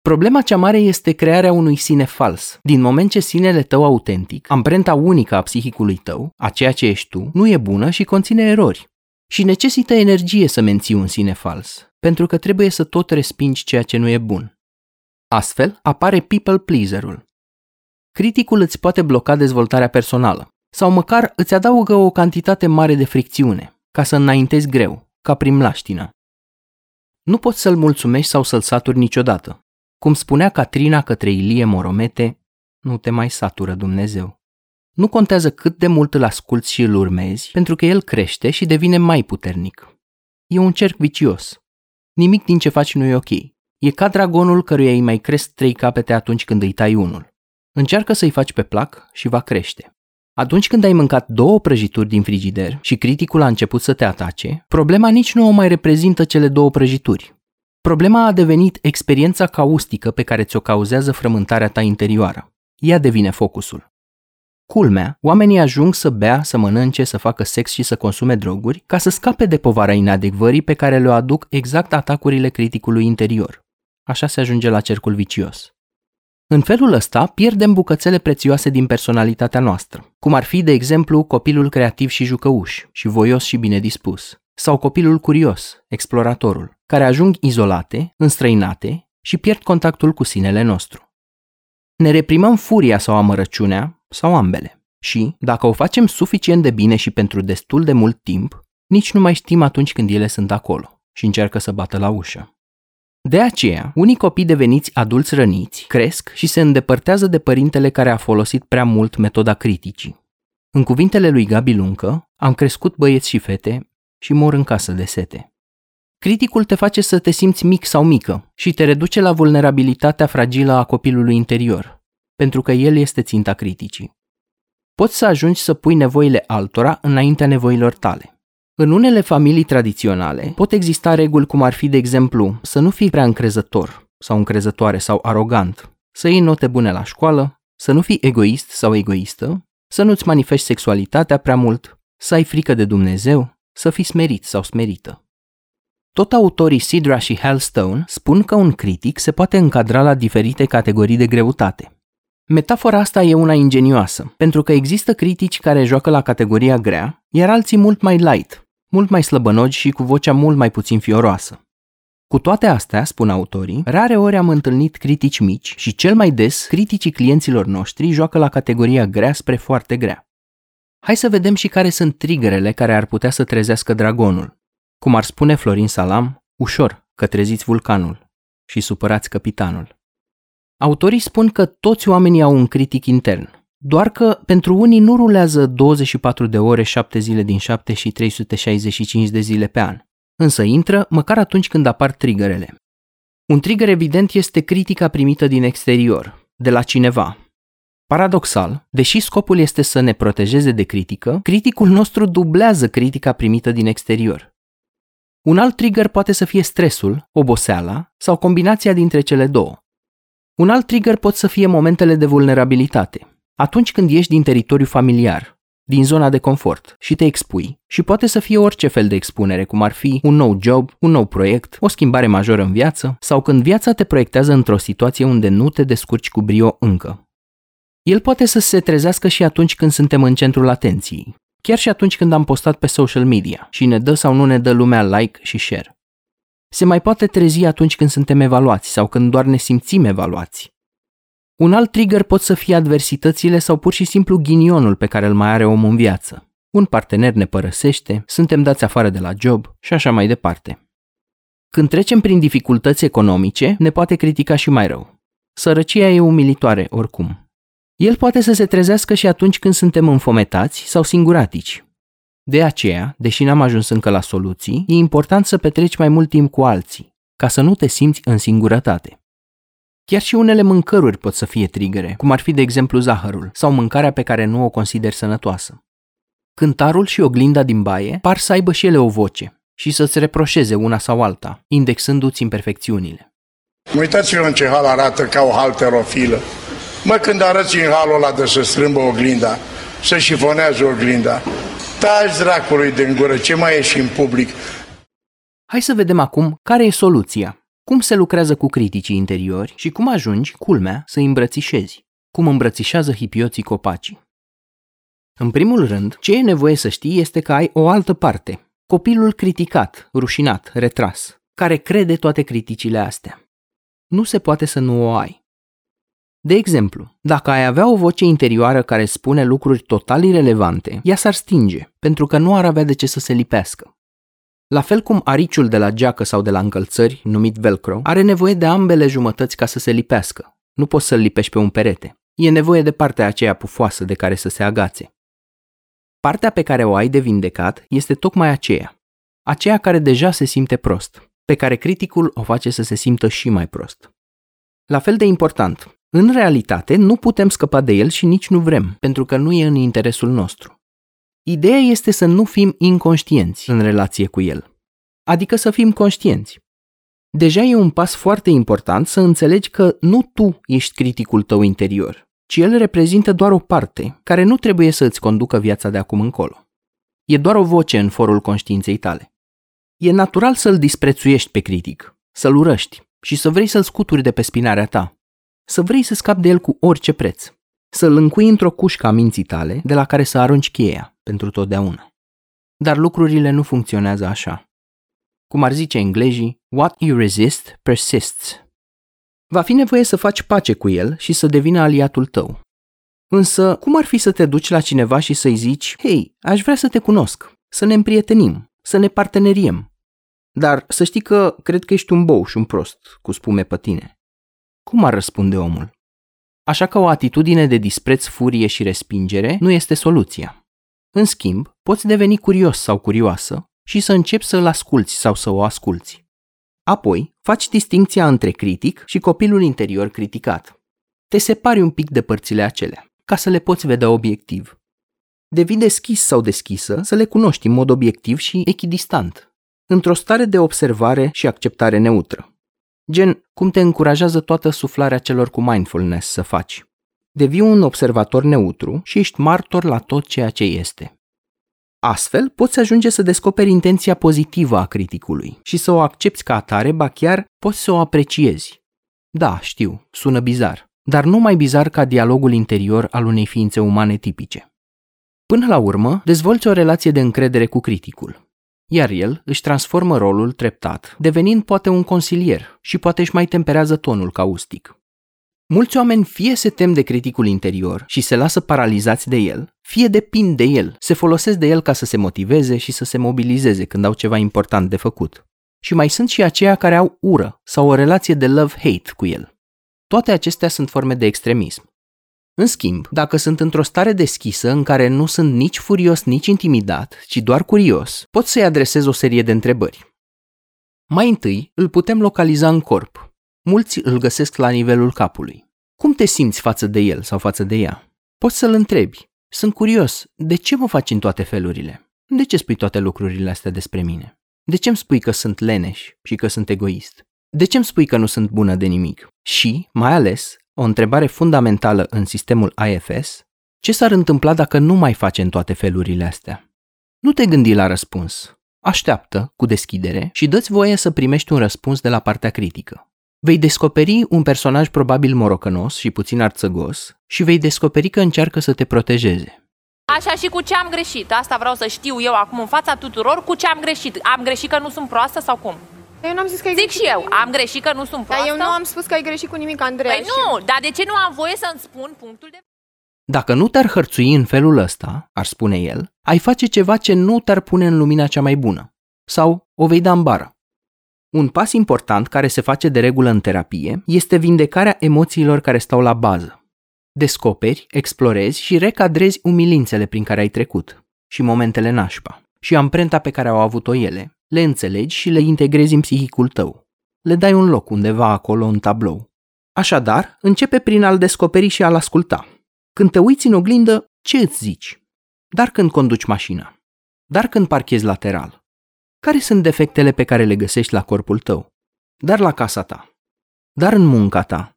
Speaker 1: Problema cea mare este crearea unui sine fals. Din moment ce sinele tău autentic, amprenta unică a psihicului tău, a ceea ce ești tu, nu e bună și conține erori. Și necesită energie să menții un sine fals. pentru că trebuie să tot respingi ceea ce nu e bun. Astfel, apare people pleaserul. Criticul îți poate bloca dezvoltarea personală sau măcar îți adaugă o cantitate mare de fricțiune, ca să înaintezi greu, ca prin mlaștină. Nu poți să-l mulțumești sau să-l saturi niciodată. Cum spunea Catrina către Ilie Moromete, nu te mai satură Dumnezeu. Nu contează cât de mult îl asculți și îl urmezi, pentru că el crește și devine mai puternic. E un cerc vicios. Nimic din ce faci nu e ok. E ca dragonul căruia îi mai cresc trei capete atunci când îi tai unul. Încearcă să-i faci pe plac și va crește. Atunci când ai mâncat două prăjituri din frigider și criticul a început să te atace, problema nici nu o mai reprezintă cele două prăjituri. Problema a devenit experiența caustică pe care ți-o cauzează frământarea ta interioară. Ea devine focusul. Culmea, oamenii ajung să bea, să mănânce, să facă sex și să consume droguri ca să scape de povara inadecvării pe care le aduc exact atacurile criticului interior. Așa se ajunge la cercul vicios. În felul ăsta pierdem bucățele prețioase din personalitatea noastră, cum ar fi, de exemplu, copilul creativ și jucăuș, și voios și bine dispus, sau copilul curios, exploratorul, care ajung izolate, înstrăinate și pierd contactul cu sinele nostru. Ne reprimăm furia sau amărăciunea, sau ambele. Și, dacă o facem suficient de bine și pentru destul de mult timp, nici nu mai știm atunci când ele sunt acolo și încearcă să bată la ușă. De aceea, unii copii deveniți adulți răniți cresc și se îndepărtează de părintele care a folosit prea mult metoda criticii. În cuvintele lui Gabi Luncă, am crescut băieți și fete și mor în casă de sete. Criticul te face să te simți mic sau mică și te reduce la vulnerabilitatea fragilă a copilului interior, pentru că el este ținta criticii. Poți să ajungi să pui nevoile altora înaintea nevoilor tale. În unele familii tradiționale pot exista reguli cum ar fi, de exemplu, să nu fii prea încrezător sau încrezătoare sau arogant, să iei note bune la școală, să nu fii egoist sau egoistă, să nu-ți manifesti sexualitatea prea mult, să ai frică de Dumnezeu, să fii smerit sau smerită. Tot autorii Sidra și Hellstone spun că un critic se poate încadra la diferite categorii de greutate. Metafora asta e una ingenioasă, pentru că există critici care joacă la categoria grea, iar alții mult mai light, mult mai slăbănogi și cu vocea mult mai puțin fioroasă. Cu toate astea, spun autorii, rare ori am întâlnit critici mici și cel mai des criticii clienților noștri joacă la categoria grea spre foarte grea. Hai să vedem și care sunt triggerele care ar putea să trezească dragonul. Cum ar spune Florin Salam, ușor că treziți vulcanul și supărați capitanul. Autorii spun că toți oamenii au un critic intern, doar că pentru unii nu rulează 24 de ore, 7 zile din 7 și 365 de zile pe an. Însă intră măcar atunci când apar triggerele. Un trigger evident este critica primită din exterior, de la cineva. Paradoxal, deși scopul este să ne protejeze de critică, criticul nostru dublează critica primită din exterior. Un alt trigger poate să fie stresul, oboseala sau combinația dintre cele două. Un alt trigger pot să fie momentele de vulnerabilitate, atunci când ieși din teritoriu familiar, din zona de confort și te expui, și poate să fie orice fel de expunere, cum ar fi un nou job, un nou proiect, o schimbare majoră în viață, sau când viața te proiectează într-o situație unde nu te descurci cu brio încă. El poate să se trezească și atunci când suntem în centrul atenției, chiar și atunci când am postat pe social media și ne dă sau nu ne dă lumea like și share. Se mai poate trezi atunci când suntem evaluați sau când doar ne simțim evaluați, un alt trigger pot să fie adversitățile sau pur și simplu ghinionul pe care îl mai are omul în viață. Un partener ne părăsește, suntem dați afară de la job și așa mai departe. Când trecem prin dificultăți economice, ne poate critica și mai rău. Sărăcia e umilitoare oricum. El poate să se trezească și atunci când suntem înfometați sau singuratici. De aceea, deși n-am ajuns încă la soluții, e important să petreci mai mult timp cu alții, ca să nu te simți în singurătate. Chiar și unele mâncăruri pot să fie trigere, cum ar fi de exemplu zahărul sau mâncarea pe care nu o consideri sănătoasă. Cântarul și oglinda din baie par să aibă și ele o voce și să-ți reproșeze una sau alta, indexându-ți imperfecțiunile.
Speaker 3: Uitați-vă în ce hal arată ca o halterofilă. Mă, când arăți în halul ăla de să strâmbă oglinda, să șifonează oglinda, taci dracului din gură, ce mai e și în public.
Speaker 1: Hai să vedem acum care e soluția cum se lucrează cu criticii interiori și cum ajungi, culmea, să îi îmbrățișezi, cum îmbrățișează hipioții copacii. În primul rând, ce e nevoie să știi este că ai o altă parte, copilul criticat, rușinat, retras, care crede toate criticile astea. Nu se poate să nu o ai. De exemplu, dacă ai avea o voce interioară care spune lucruri total irelevante, ea s-ar stinge, pentru că nu ar avea de ce să se lipească. La fel cum ariciul de la geacă sau de la încălțări, numit velcro, are nevoie de ambele jumătăți ca să se lipească. Nu poți să-l lipești pe un perete. E nevoie de partea aceea pufoasă de care să se agațe. Partea pe care o ai de vindecat este tocmai aceea. Aceea care deja se simte prost, pe care criticul o face să se simtă și mai prost. La fel de important, în realitate nu putem scăpa de el și nici nu vrem, pentru că nu e în interesul nostru. Ideea este să nu fim inconștienți în relație cu el, adică să fim conștienți. Deja e un pas foarte important să înțelegi că nu tu ești criticul tău interior, ci el reprezintă doar o parte care nu trebuie să îți conducă viața de acum încolo. E doar o voce în forul conștiinței tale. E natural să-l disprețuiești pe critic, să-l urăști și să vrei să-l scuturi de pe spinarea ta, să vrei să scapi de el cu orice preț, să-l încui într-o cușcă a minții tale de la care să arunci cheia pentru totdeauna. Dar lucrurile nu funcționează așa. Cum ar zice englezii, what you resist persists. Va fi nevoie să faci pace cu el și să devină aliatul tău. Însă, cum ar fi să te duci la cineva și să-i zici, hei, aș vrea să te cunosc, să ne împrietenim, să ne parteneriem. Dar să știi că cred că ești un bou și un prost, cu spume pe tine. Cum ar răspunde omul? Așa că o atitudine de dispreț, furie și respingere nu este soluția. În schimb, poți deveni curios sau curioasă și să începi să îl asculți sau să o asculți. Apoi, faci distinția între critic și copilul interior criticat. Te separi un pic de părțile acelea, ca să le poți vedea obiectiv. Devii deschis sau deschisă să le cunoști în mod obiectiv și echidistant, într-o stare de observare și acceptare neutră. Gen, cum te încurajează toată suflarea celor cu mindfulness să faci. Devii un observator neutru și ești martor la tot ceea ce este. Astfel, poți ajunge să descoperi intenția pozitivă a criticului și să o accepti ca atare, ba chiar poți să o apreciezi. Da, știu, sună bizar, dar nu mai bizar ca dialogul interior al unei ființe umane tipice. Până la urmă, dezvolți o relație de încredere cu criticul, iar el își transformă rolul treptat, devenind poate un consilier și poate își mai temperează tonul caustic. Mulți oameni fie se tem de criticul interior și se lasă paralizați de el, fie depind de el, se folosesc de el ca să se motiveze și să se mobilizeze când au ceva important de făcut. Și mai sunt și aceia care au ură sau o relație de love-hate cu el. Toate acestea sunt forme de extremism. În schimb, dacă sunt într-o stare deschisă în care nu sunt nici furios, nici intimidat, ci doar curios, pot să-i adresez o serie de întrebări. Mai întâi, îl putem localiza în corp. Mulți îl găsesc la nivelul capului. Cum te simți față de el sau față de ea? Poți să-l întrebi. Sunt curios, de ce mă faci în toate felurile? De ce spui toate lucrurile astea despre mine? De ce îmi spui că sunt leneș și că sunt egoist? De ce îmi spui că nu sunt bună de nimic? Și, mai ales, o întrebare fundamentală în sistemul IFS, ce s-ar întâmpla dacă nu mai facem toate felurile astea? Nu te gândi la răspuns. Așteaptă, cu deschidere, și dă-ți voie să primești un răspuns de la partea critică. Vei descoperi un personaj probabil morocănos și puțin arțăgos și vei descoperi că încearcă să te protejeze.
Speaker 4: Așa și cu ce am greșit. Asta vreau să știu eu acum în fața tuturor cu ce am greșit. Am greșit că nu sunt proastă sau cum?
Speaker 5: Eu nu am zis că ai
Speaker 4: Zic
Speaker 5: greșit
Speaker 4: și eu,
Speaker 5: cu nimic.
Speaker 4: am greșit că nu sunt proastă?
Speaker 5: Dar eu nu am spus că ai greșit cu nimic, Andreea.
Speaker 4: Păi nu, dar de ce nu am voie să-mi spun punctul de
Speaker 1: Dacă nu te-ar hărțui în felul ăsta, ar spune el, ai face ceva ce nu te-ar pune în lumina cea mai bună. Sau o vei da în bară. Un pas important care se face de regulă în terapie este vindecarea emoțiilor care stau la bază. Descoperi, explorezi și recadrezi umilințele prin care ai trecut și momentele nașpa și amprenta pe care au avut-o ele, le înțelegi și le integrezi în psihicul tău. Le dai un loc undeva acolo în tablou. Așadar, începe prin a-l descoperi și a-l asculta. Când te uiți în oglindă, ce îți zici? Dar când conduci mașina? Dar când parchezi lateral? Care sunt defectele pe care le găsești la corpul tău? Dar la casa ta? Dar în munca ta?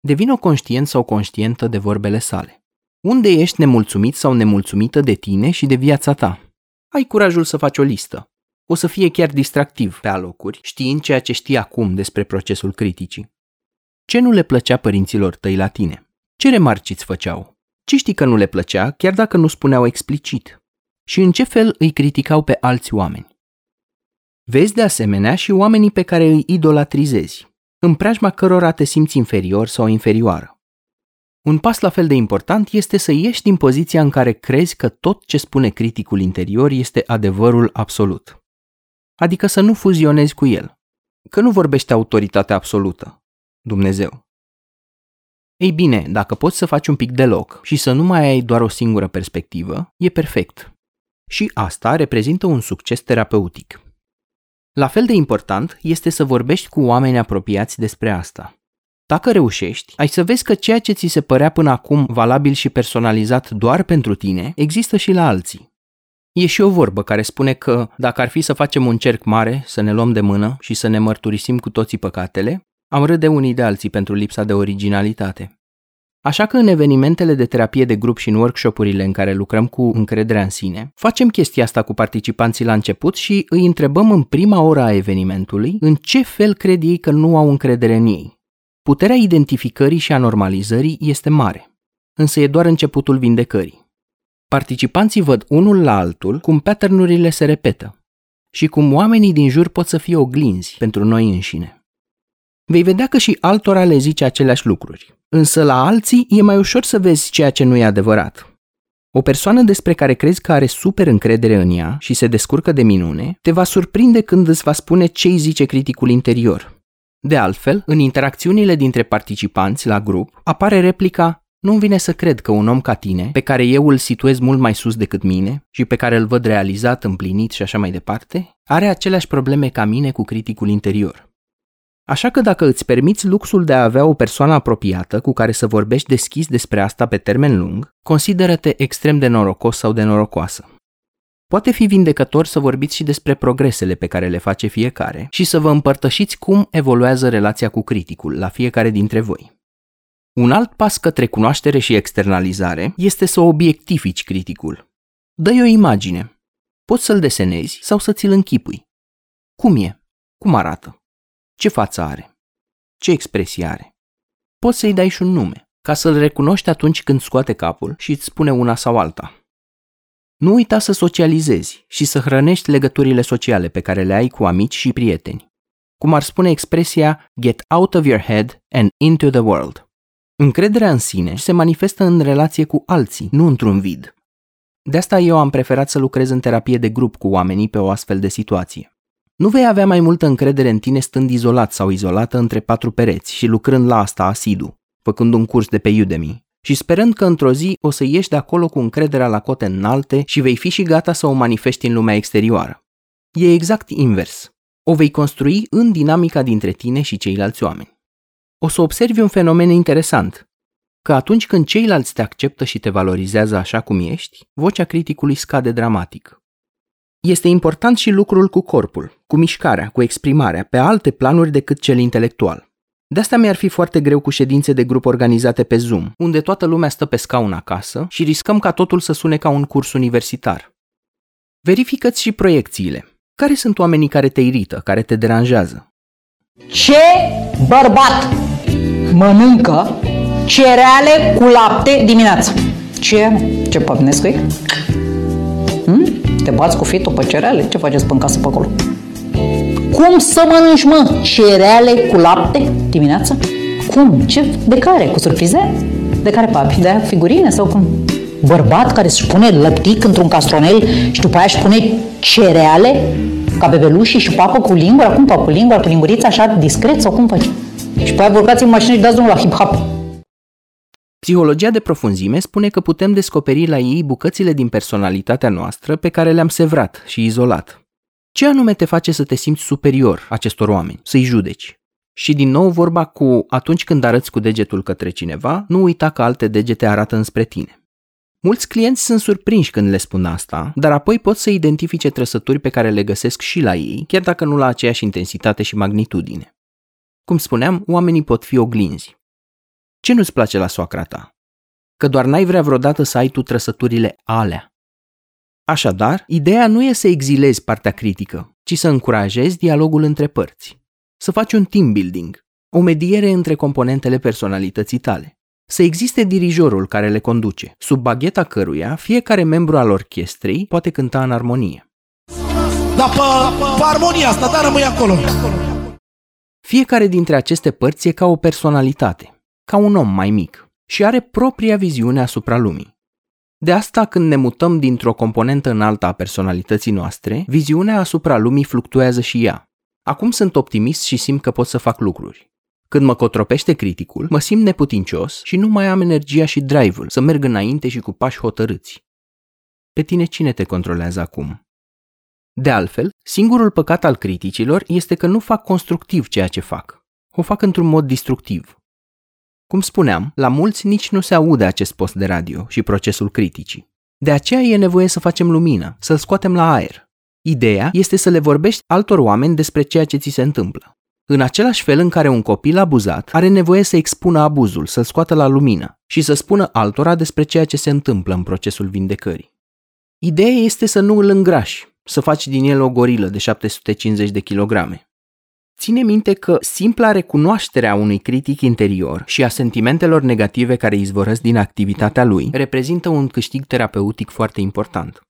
Speaker 1: Devină conștient sau conștientă de vorbele sale. Unde ești nemulțumit sau nemulțumită de tine și de viața ta? Ai curajul să faci o listă. O să fie chiar distractiv pe alocuri, știind ceea ce știi acum despre procesul criticii. Ce nu le plăcea părinților tăi la tine? Ce remarci îți făceau? Ce știi că nu le plăcea, chiar dacă nu spuneau explicit? Și în ce fel îi criticau pe alți oameni? Vezi de asemenea și oamenii pe care îi idolatrizezi, în preajma cărora te simți inferior sau inferioară. Un pas la fel de important este să ieși din poziția în care crezi că tot ce spune criticul interior este adevărul absolut. Adică să nu fuzionezi cu el, că nu vorbește autoritatea absolută, Dumnezeu. Ei bine, dacă poți să faci un pic de loc și să nu mai ai doar o singură perspectivă, e perfect. Și asta reprezintă un succes terapeutic. La fel de important este să vorbești cu oameni apropiați despre asta. Dacă reușești, ai să vezi că ceea ce ți se părea până acum valabil și personalizat doar pentru tine, există și la alții. E și o vorbă care spune că dacă ar fi să facem un cerc mare, să ne luăm de mână și să ne mărturisim cu toții păcatele, am râde unii de alții pentru lipsa de originalitate. Așa că în evenimentele de terapie de grup și în workshopurile în care lucrăm cu încrederea în sine, facem chestia asta cu participanții la început și îi întrebăm în prima oră a evenimentului în ce fel cred ei că nu au încredere în ei. Puterea identificării și a normalizării este mare, însă e doar începutul vindecării. Participanții văd unul la altul cum patternurile se repetă și cum oamenii din jur pot să fie oglinzi pentru noi înșine. Vei vedea că și altora le zice aceleași lucruri, însă la alții e mai ușor să vezi ceea ce nu e adevărat. O persoană despre care crezi că are super încredere în ea și se descurcă de minune, te va surprinde când îți va spune ce îi zice criticul interior. De altfel, în interacțiunile dintre participanți la grup, apare replica nu-mi vine să cred că un om ca tine, pe care eu îl situez mult mai sus decât mine și pe care îl văd realizat, împlinit și așa mai departe, are aceleași probleme ca mine cu criticul interior. Așa că dacă îți permiți luxul de a avea o persoană apropiată cu care să vorbești deschis despre asta pe termen lung, consideră-te extrem de norocos sau de norocoasă. Poate fi vindecător să vorbiți și despre progresele pe care le face fiecare și să vă împărtășiți cum evoluează relația cu criticul la fiecare dintre voi. Un alt pas către cunoaștere și externalizare este să obiectifici criticul. Dă-i o imagine. Poți să-l desenezi sau să ți-l închipui. Cum e? Cum arată? Ce față are? Ce expresie are? Poți să-i dai și un nume, ca să-l recunoști atunci când scoate capul și îți spune una sau alta. Nu uita să socializezi și să hrănești legăturile sociale pe care le ai cu amici și prieteni. Cum ar spune expresia get out of your head and into the world. Încrederea în sine se manifestă în relație cu alții, nu într-un vid. De asta eu am preferat să lucrez în terapie de grup cu oamenii pe o astfel de situație. Nu vei avea mai multă încredere în tine stând izolat sau izolată între patru pereți și lucrând la asta asidu, făcând un curs de pe Udemy și sperând că într-o zi o să ieși de acolo cu încrederea la cote înalte și vei fi și gata să o manifesti în lumea exterioară. E exact invers. O vei construi în dinamica dintre tine și ceilalți oameni. O să observi un fenomen interesant, că atunci când ceilalți te acceptă și te valorizează așa cum ești, vocea criticului scade dramatic. Este important și lucrul cu corpul, cu mișcarea, cu exprimarea, pe alte planuri decât cel intelectual. De asta mi-ar fi foarte greu cu ședințe de grup organizate pe Zoom, unde toată lumea stă pe scaun acasă și riscăm ca totul să sune ca un curs universitar. Verifică-ți și proiecțiile. Care sunt oamenii care te irită, care te deranjează?
Speaker 2: Ce bărbat mănâncă cereale cu lapte dimineața? Ce? Ce păpnesc Hmm? Te bați cu fitul pe cereale? Ce faceți pe casă pe acolo? Cum să mănânci, mă, cereale cu lapte dimineața? Cum? Ce? De care? Cu surprize? De care papi? De figurine sau cum? Bărbat care își pune lăptic într-un castronel și după aia își pune cereale ca bebelușii și papă cu lingura? Cum papă cu lingura, cu lingurița așa discret sau cum faci? Și pe aia urcați în mașină și dați drumul la hip-hop.
Speaker 1: Psihologia de profunzime spune că putem descoperi la ei bucățile din personalitatea noastră pe care le-am sevrat și izolat. Ce anume te face să te simți superior acestor oameni, să-i judeci? Și din nou vorba cu atunci când arăți cu degetul către cineva, nu uita că alte degete arată înspre tine. Mulți clienți sunt surprinși când le spun asta, dar apoi pot să identifice trăsături pe care le găsesc și la ei, chiar dacă nu la aceeași intensitate și magnitudine. Cum spuneam, oamenii pot fi oglinzi. Ce nu-ți place la soacra ta? Că doar n-ai vrea vreodată să ai tu trăsăturile alea. Așadar, ideea nu e să exilezi partea critică, ci să încurajezi dialogul între părți. Să faci un team building, o mediere între componentele personalității tale. Să existe dirijorul care le conduce, sub bagheta căruia fiecare membru al orchestrei poate cânta în armonie.
Speaker 6: dar pe, pe armonia asta, dar rămâi acolo.
Speaker 1: Fiecare dintre aceste părți e ca o personalitate, ca un om mai mic, și are propria viziune asupra lumii. De asta, când ne mutăm dintr-o componentă în alta a personalității noastre, viziunea asupra lumii fluctuează și ea. Acum sunt optimist și simt că pot să fac lucruri. Când mă cotropește criticul, mă simt neputincios și nu mai am energia și drive-ul să merg înainte și cu pași hotărâți. Pe tine cine te controlează acum? De altfel, singurul păcat al criticilor este că nu fac constructiv ceea ce fac. O fac într-un mod destructiv. Cum spuneam, la mulți nici nu se aude acest post de radio și procesul criticii. De aceea e nevoie să facem lumină, să-l scoatem la aer. Ideea este să le vorbești altor oameni despre ceea ce ți se întâmplă. În același fel în care un copil abuzat are nevoie să expună abuzul, să-l scoată la lumină și să spună altora despre ceea ce se întâmplă în procesul vindecării. Ideea este să nu îl îngrași, să faci din el o gorilă de 750 de kilograme. Ține minte că simpla recunoaștere a unui critic interior și a sentimentelor negative care izvorăsc din activitatea lui reprezintă un câștig terapeutic foarte important.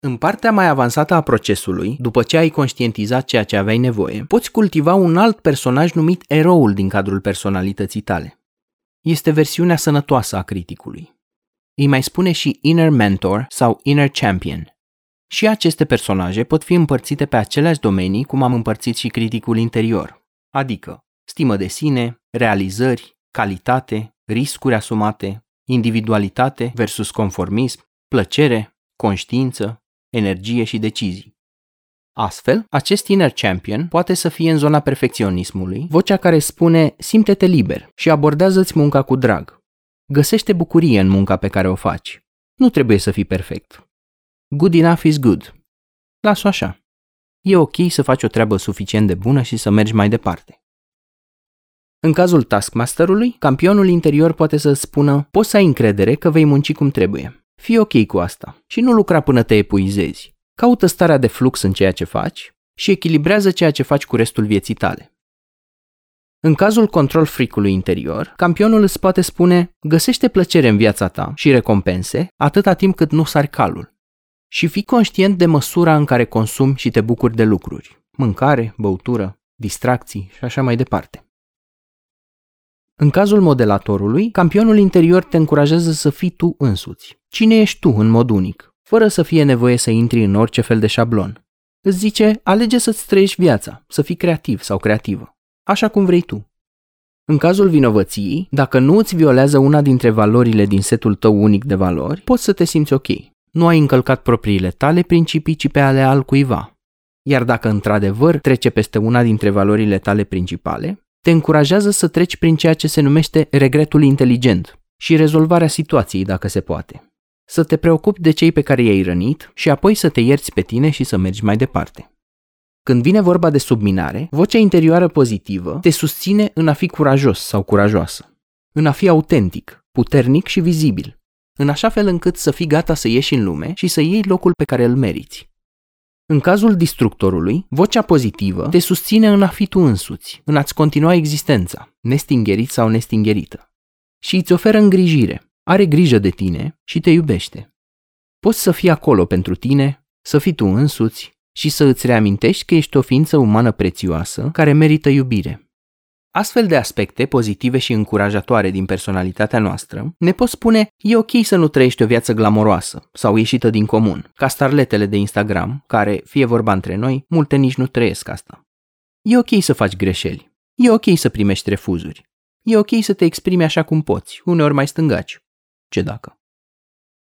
Speaker 1: În partea mai avansată a procesului, după ce ai conștientizat ceea ce aveai nevoie, poți cultiva un alt personaj numit eroul din cadrul personalității tale. Este versiunea sănătoasă a criticului. Îi mai spune și inner mentor sau inner champion. Și aceste personaje pot fi împărțite pe aceleași domenii cum am împărțit și criticul interior, adică stimă de sine, realizări, calitate, riscuri asumate, individualitate versus conformism, plăcere, conștiință, energie și decizii. Astfel, acest inner champion poate să fie în zona perfecționismului, vocea care spune simte-te liber și abordează-ți munca cu drag. Găsește bucurie în munca pe care o faci. Nu trebuie să fii perfect. Good enough is good. Las-o așa. E ok să faci o treabă suficient de bună și să mergi mai departe. În cazul taskmasterului, campionul interior poate să spună poți să ai încredere că vei munci cum trebuie. Fii ok cu asta și nu lucra până te epuizezi. Caută starea de flux în ceea ce faci și echilibrează ceea ce faci cu restul vieții tale. În cazul control freak-ului interior, campionul îți poate spune găsește plăcere în viața ta și recompense atâta timp cât nu sari calul. Și fii conștient de măsura în care consumi și te bucuri de lucruri, mâncare, băutură, distracții și așa mai departe. În cazul modelatorului, campionul interior te încurajează să fii tu însuți. Cine ești tu în mod unic, fără să fie nevoie să intri în orice fel de șablon. Îți zice, alege să-ți trăiești viața, să fii creativ sau creativă, așa cum vrei tu. În cazul vinovăției, dacă nu îți violează una dintre valorile din setul tău unic de valori, poți să te simți ok. Nu ai încălcat propriile tale principii, ci pe ale altcuiva. Iar dacă într-adevăr trece peste una dintre valorile tale principale, te încurajează să treci prin ceea ce se numește regretul inteligent și rezolvarea situației dacă se poate. Să te preocupi de cei pe care i-ai rănit și apoi să te ierți pe tine și să mergi mai departe. Când vine vorba de subminare, vocea interioară pozitivă te susține în a fi curajos sau curajoasă, în a fi autentic, puternic și vizibil, în așa fel încât să fii gata să ieși în lume și să iei locul pe care îl meriți. În cazul distructorului, vocea pozitivă te susține în a fi tu însuți, în a-ți continua existența, nestingerit sau nestingerită. Și îți oferă îngrijire, are grijă de tine și te iubește. Poți să fii acolo pentru tine, să fii tu însuți și să îți reamintești că ești o ființă umană prețioasă care merită iubire. Astfel de aspecte pozitive și încurajatoare din personalitatea noastră ne pot spune e ok să nu trăiești o viață glamoroasă sau ieșită din comun, ca starletele de Instagram, care, fie vorba între noi, multe nici nu trăiesc asta. E ok să faci greșeli. E ok să primești refuzuri. E ok să te exprimi așa cum poți, uneori mai stângaci. Ce dacă?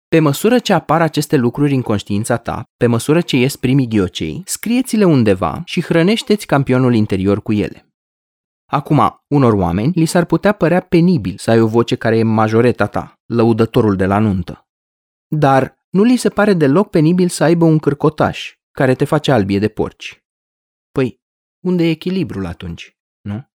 Speaker 1: Pe măsură ce apar aceste lucruri în conștiința ta, pe măsură ce ies primii ghiocei, scrieți-le undeva și hrănește-ți campionul interior cu ele. Acum, unor oameni li s-ar putea părea penibil să ai o voce care e majoreta ta, lăudătorul de la nuntă. Dar nu li se pare deloc penibil să aibă un cârcotaș care te face albie de porci. Păi, unde e echilibrul atunci, nu?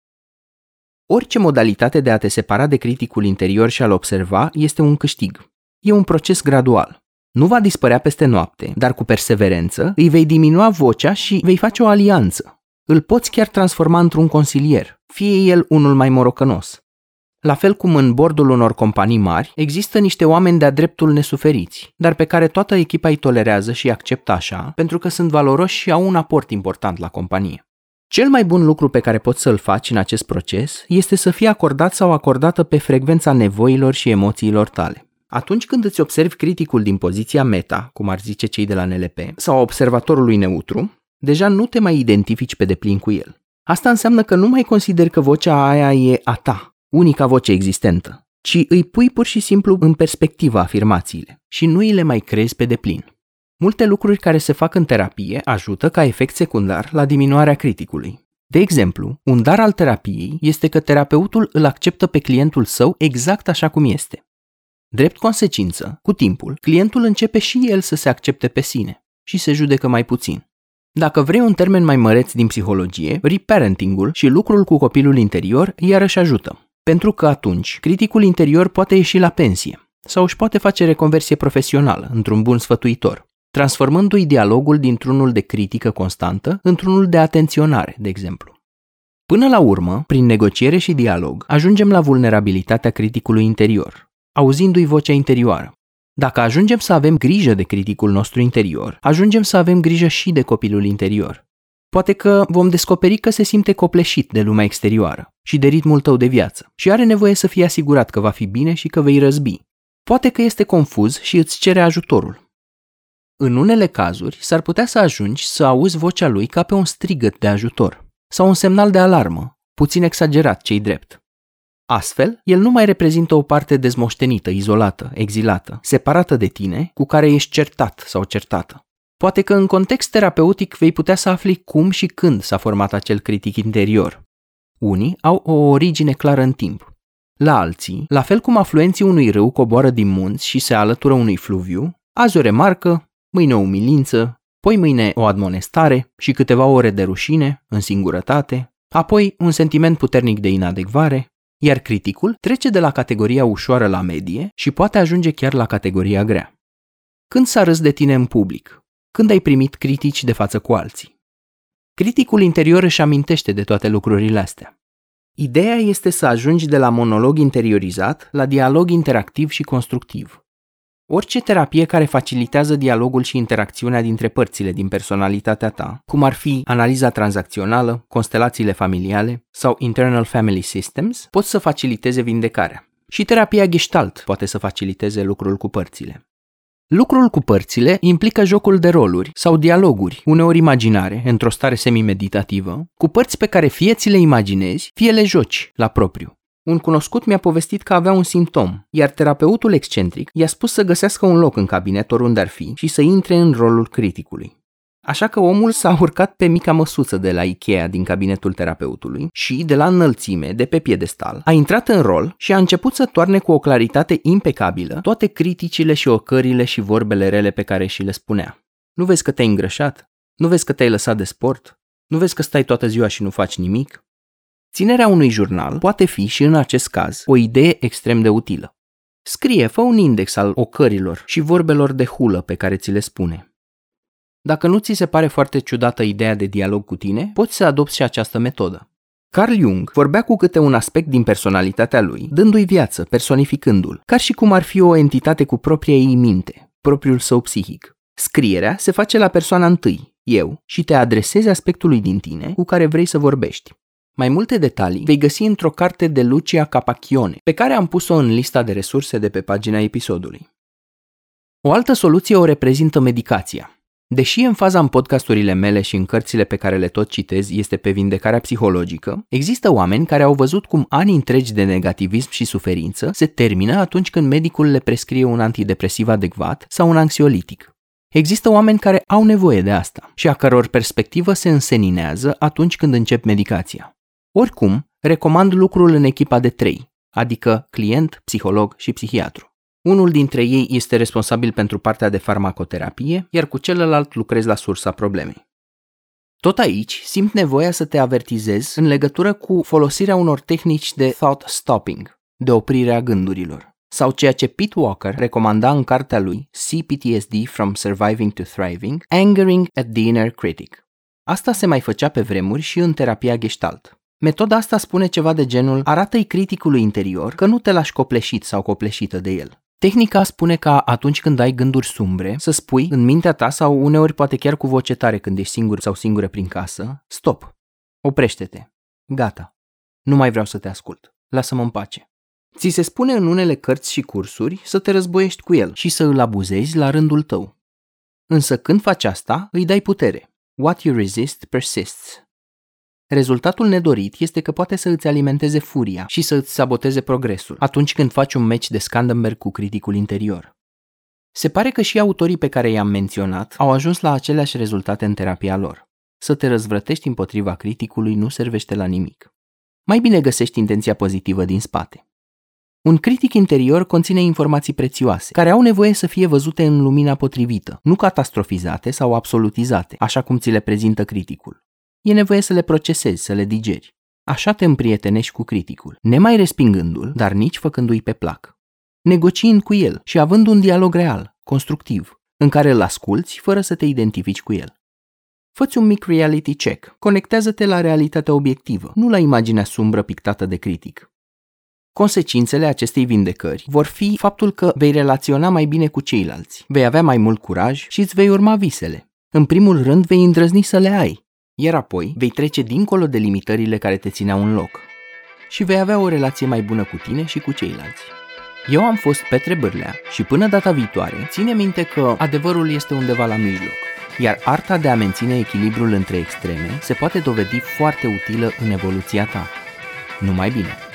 Speaker 1: Orice modalitate de a te separa de criticul interior și a-l observa este un câștig. E un proces gradual. Nu va dispărea peste noapte, dar cu perseverență îi vei diminua vocea și vei face o alianță îl poți chiar transforma într-un consilier, fie el unul mai morocănos. La fel cum în bordul unor companii mari, există niște oameni de-a dreptul nesuferiți, dar pe care toată echipa îi tolerează și îi acceptă așa, pentru că sunt valoroși și au un aport important la companie. Cel mai bun lucru pe care poți să-l faci în acest proces este să fii acordat sau acordată pe frecvența nevoilor și emoțiilor tale. Atunci când îți observi criticul din poziția meta, cum ar zice cei de la NLP, sau observatorului neutru, deja nu te mai identifici pe deplin cu el. Asta înseamnă că nu mai consideri că vocea aia e a ta, unica voce existentă, ci îi pui pur și simplu în perspectivă afirmațiile și nu îi le mai crezi pe deplin. Multe lucruri care se fac în terapie ajută ca efect secundar la diminuarea criticului. De exemplu, un dar al terapiei este că terapeutul îl acceptă pe clientul său exact așa cum este. Drept consecință, cu timpul, clientul începe și el să se accepte pe sine și se judecă mai puțin. Dacă vrei un termen mai măreț din psihologie, reparentingul și lucrul cu copilul interior iarăși ajută. Pentru că atunci, criticul interior poate ieși la pensie sau își poate face reconversie profesională într-un bun sfătuitor, transformându-i dialogul dintr-unul de critică constantă într-unul de atenționare, de exemplu. Până la urmă, prin negociere și dialog, ajungem la vulnerabilitatea criticului interior, auzindu-i vocea interioară. Dacă ajungem să avem grijă de criticul nostru interior, ajungem să avem grijă și de copilul interior. Poate că vom descoperi că se simte copleșit de lumea exterioară și de ritmul tău de viață și are nevoie să fie asigurat că va fi bine și că vei răzbi. Poate că este confuz și îți cere ajutorul. În unele cazuri, s-ar putea să ajungi să auzi vocea lui ca pe un strigăt de ajutor sau un semnal de alarmă, puțin exagerat cei drept. Astfel, el nu mai reprezintă o parte dezmoștenită, izolată, exilată, separată de tine, cu care ești certat sau certată. Poate că în context terapeutic vei putea să afli cum și când s-a format acel critic interior. Unii au o origine clară în timp. La alții, la fel cum afluenții unui râu coboară din munți și se alătură unui fluviu, azi o remarcă, mâine o umilință, poi mâine o admonestare și câteva ore de rușine, în singurătate, apoi un sentiment puternic de inadecvare, iar criticul trece de la categoria ușoară la medie și poate ajunge chiar la categoria grea. Când s-a râs de tine în public? Când ai primit critici de față cu alții? Criticul interior își amintește de toate lucrurile astea. Ideea este să ajungi de la monolog interiorizat la dialog interactiv și constructiv. Orice terapie care facilitează dialogul și interacțiunea dintre părțile din personalitatea ta, cum ar fi analiza tranzacțională, constelațiile familiale sau Internal Family Systems, pot să faciliteze vindecarea. Și terapia Gestalt poate să faciliteze lucrul cu părțile. Lucrul cu părțile implică jocul de roluri sau dialoguri, uneori imaginare, într-o stare semi-meditativă, cu părți pe care fie ți le imaginezi, fie le joci la propriu. Un cunoscut mi-a povestit că avea un simptom, iar terapeutul excentric i-a spus să găsească un loc în cabinet oriunde ar fi și să intre în rolul criticului. Așa că omul s-a urcat pe mica măsuță de la Ikea din cabinetul terapeutului și, de la înălțime, de pe piedestal, a intrat în rol și a început să toarne cu o claritate impecabilă toate criticile și ocările și vorbele rele pe care și le spunea. Nu vezi că te-ai îngrășat? Nu vezi că te-ai lăsat de sport? Nu vezi că stai toată ziua și nu faci nimic? Ținerea unui jurnal poate fi și în acest caz o idee extrem de utilă. Scrie, fă un index al ocărilor și vorbelor de hulă pe care ți le spune. Dacă nu ți se pare foarte ciudată ideea de dialog cu tine, poți să adopți și această metodă. Carl Jung vorbea cu câte un aspect din personalitatea lui, dându-i viață, personificându-l, ca și cum ar fi o entitate cu propria ei minte, propriul său psihic. Scrierea se face la persoana întâi, eu, și te adresezi aspectului din tine cu care vrei să vorbești. Mai multe detalii vei găsi într-o carte de Lucia Capacchione, pe care am pus-o în lista de resurse de pe pagina episodului. O altă soluție o reprezintă medicația. Deși în faza în podcasturile mele și în cărțile pe care le tot citez este pe vindecarea psihologică, există oameni care au văzut cum ani întregi de negativism și suferință se termină atunci când medicul le prescrie un antidepresiv adecvat sau un anxiolitic. Există oameni care au nevoie de asta și a căror perspectivă se înseninează atunci când încep medicația. Oricum, recomand lucrul în echipa de trei, adică client, psiholog și psihiatru. Unul dintre ei este responsabil pentru partea de farmacoterapie, iar cu celălalt lucrez la sursa problemei. Tot aici simt nevoia să te avertizez în legătură cu folosirea unor tehnici de thought stopping, de oprire a gândurilor, sau ceea ce Pete Walker recomanda în cartea lui CPTSD From Surviving to Thriving, Angering at the Inner Critic. Asta se mai făcea pe vremuri și în terapia gestalt. Metoda asta spune ceva de genul arată-i criticului interior că nu te lași copleșit sau copleșită de el. Tehnica spune ca atunci când ai gânduri sumbre, să spui în mintea ta sau uneori poate chiar cu voce tare când ești singur sau singură prin casă, stop, oprește-te, gata, nu mai vreau să te ascult, lasă-mă în pace. Ți se spune în unele cărți și cursuri să te războiești cu el și să îl abuzezi la rândul tău. Însă când faci asta, îi dai putere. What you resist persists. Rezultatul nedorit este că poate să îți alimenteze furia și să îți saboteze progresul atunci când faci un meci de Scandenberg cu criticul interior. Se pare că și autorii pe care i-am menționat au ajuns la aceleași rezultate în terapia lor. Să te răzvrătești împotriva criticului nu servește la nimic. Mai bine găsești intenția pozitivă din spate. Un critic interior conține informații prețioase, care au nevoie să fie văzute în lumina potrivită, nu catastrofizate sau absolutizate, așa cum ți le prezintă criticul. E nevoie să le procesezi, să le digeri. Așa te împrietenești cu criticul, nemai respingându-l, dar nici făcându-i pe plac. Negociind cu el și având un dialog real, constructiv, în care îl asculți fără să te identifici cu el. Făți un mic reality check, conectează-te la realitatea obiectivă, nu la imaginea sumbră pictată de critic. Consecințele acestei vindecări vor fi faptul că vei relaționa mai bine cu ceilalți, vei avea mai mult curaj și îți vei urma visele. În primul rând vei îndrăzni să le ai, iar apoi vei trece dincolo de limitările care te țineau în loc și vei avea o relație mai bună cu tine și cu ceilalți. Eu am fost Petre Bârlea și până data viitoare, ține minte că adevărul este undeva la mijloc, iar arta de a menține echilibrul între extreme se poate dovedi foarte utilă în evoluția ta. Numai bine!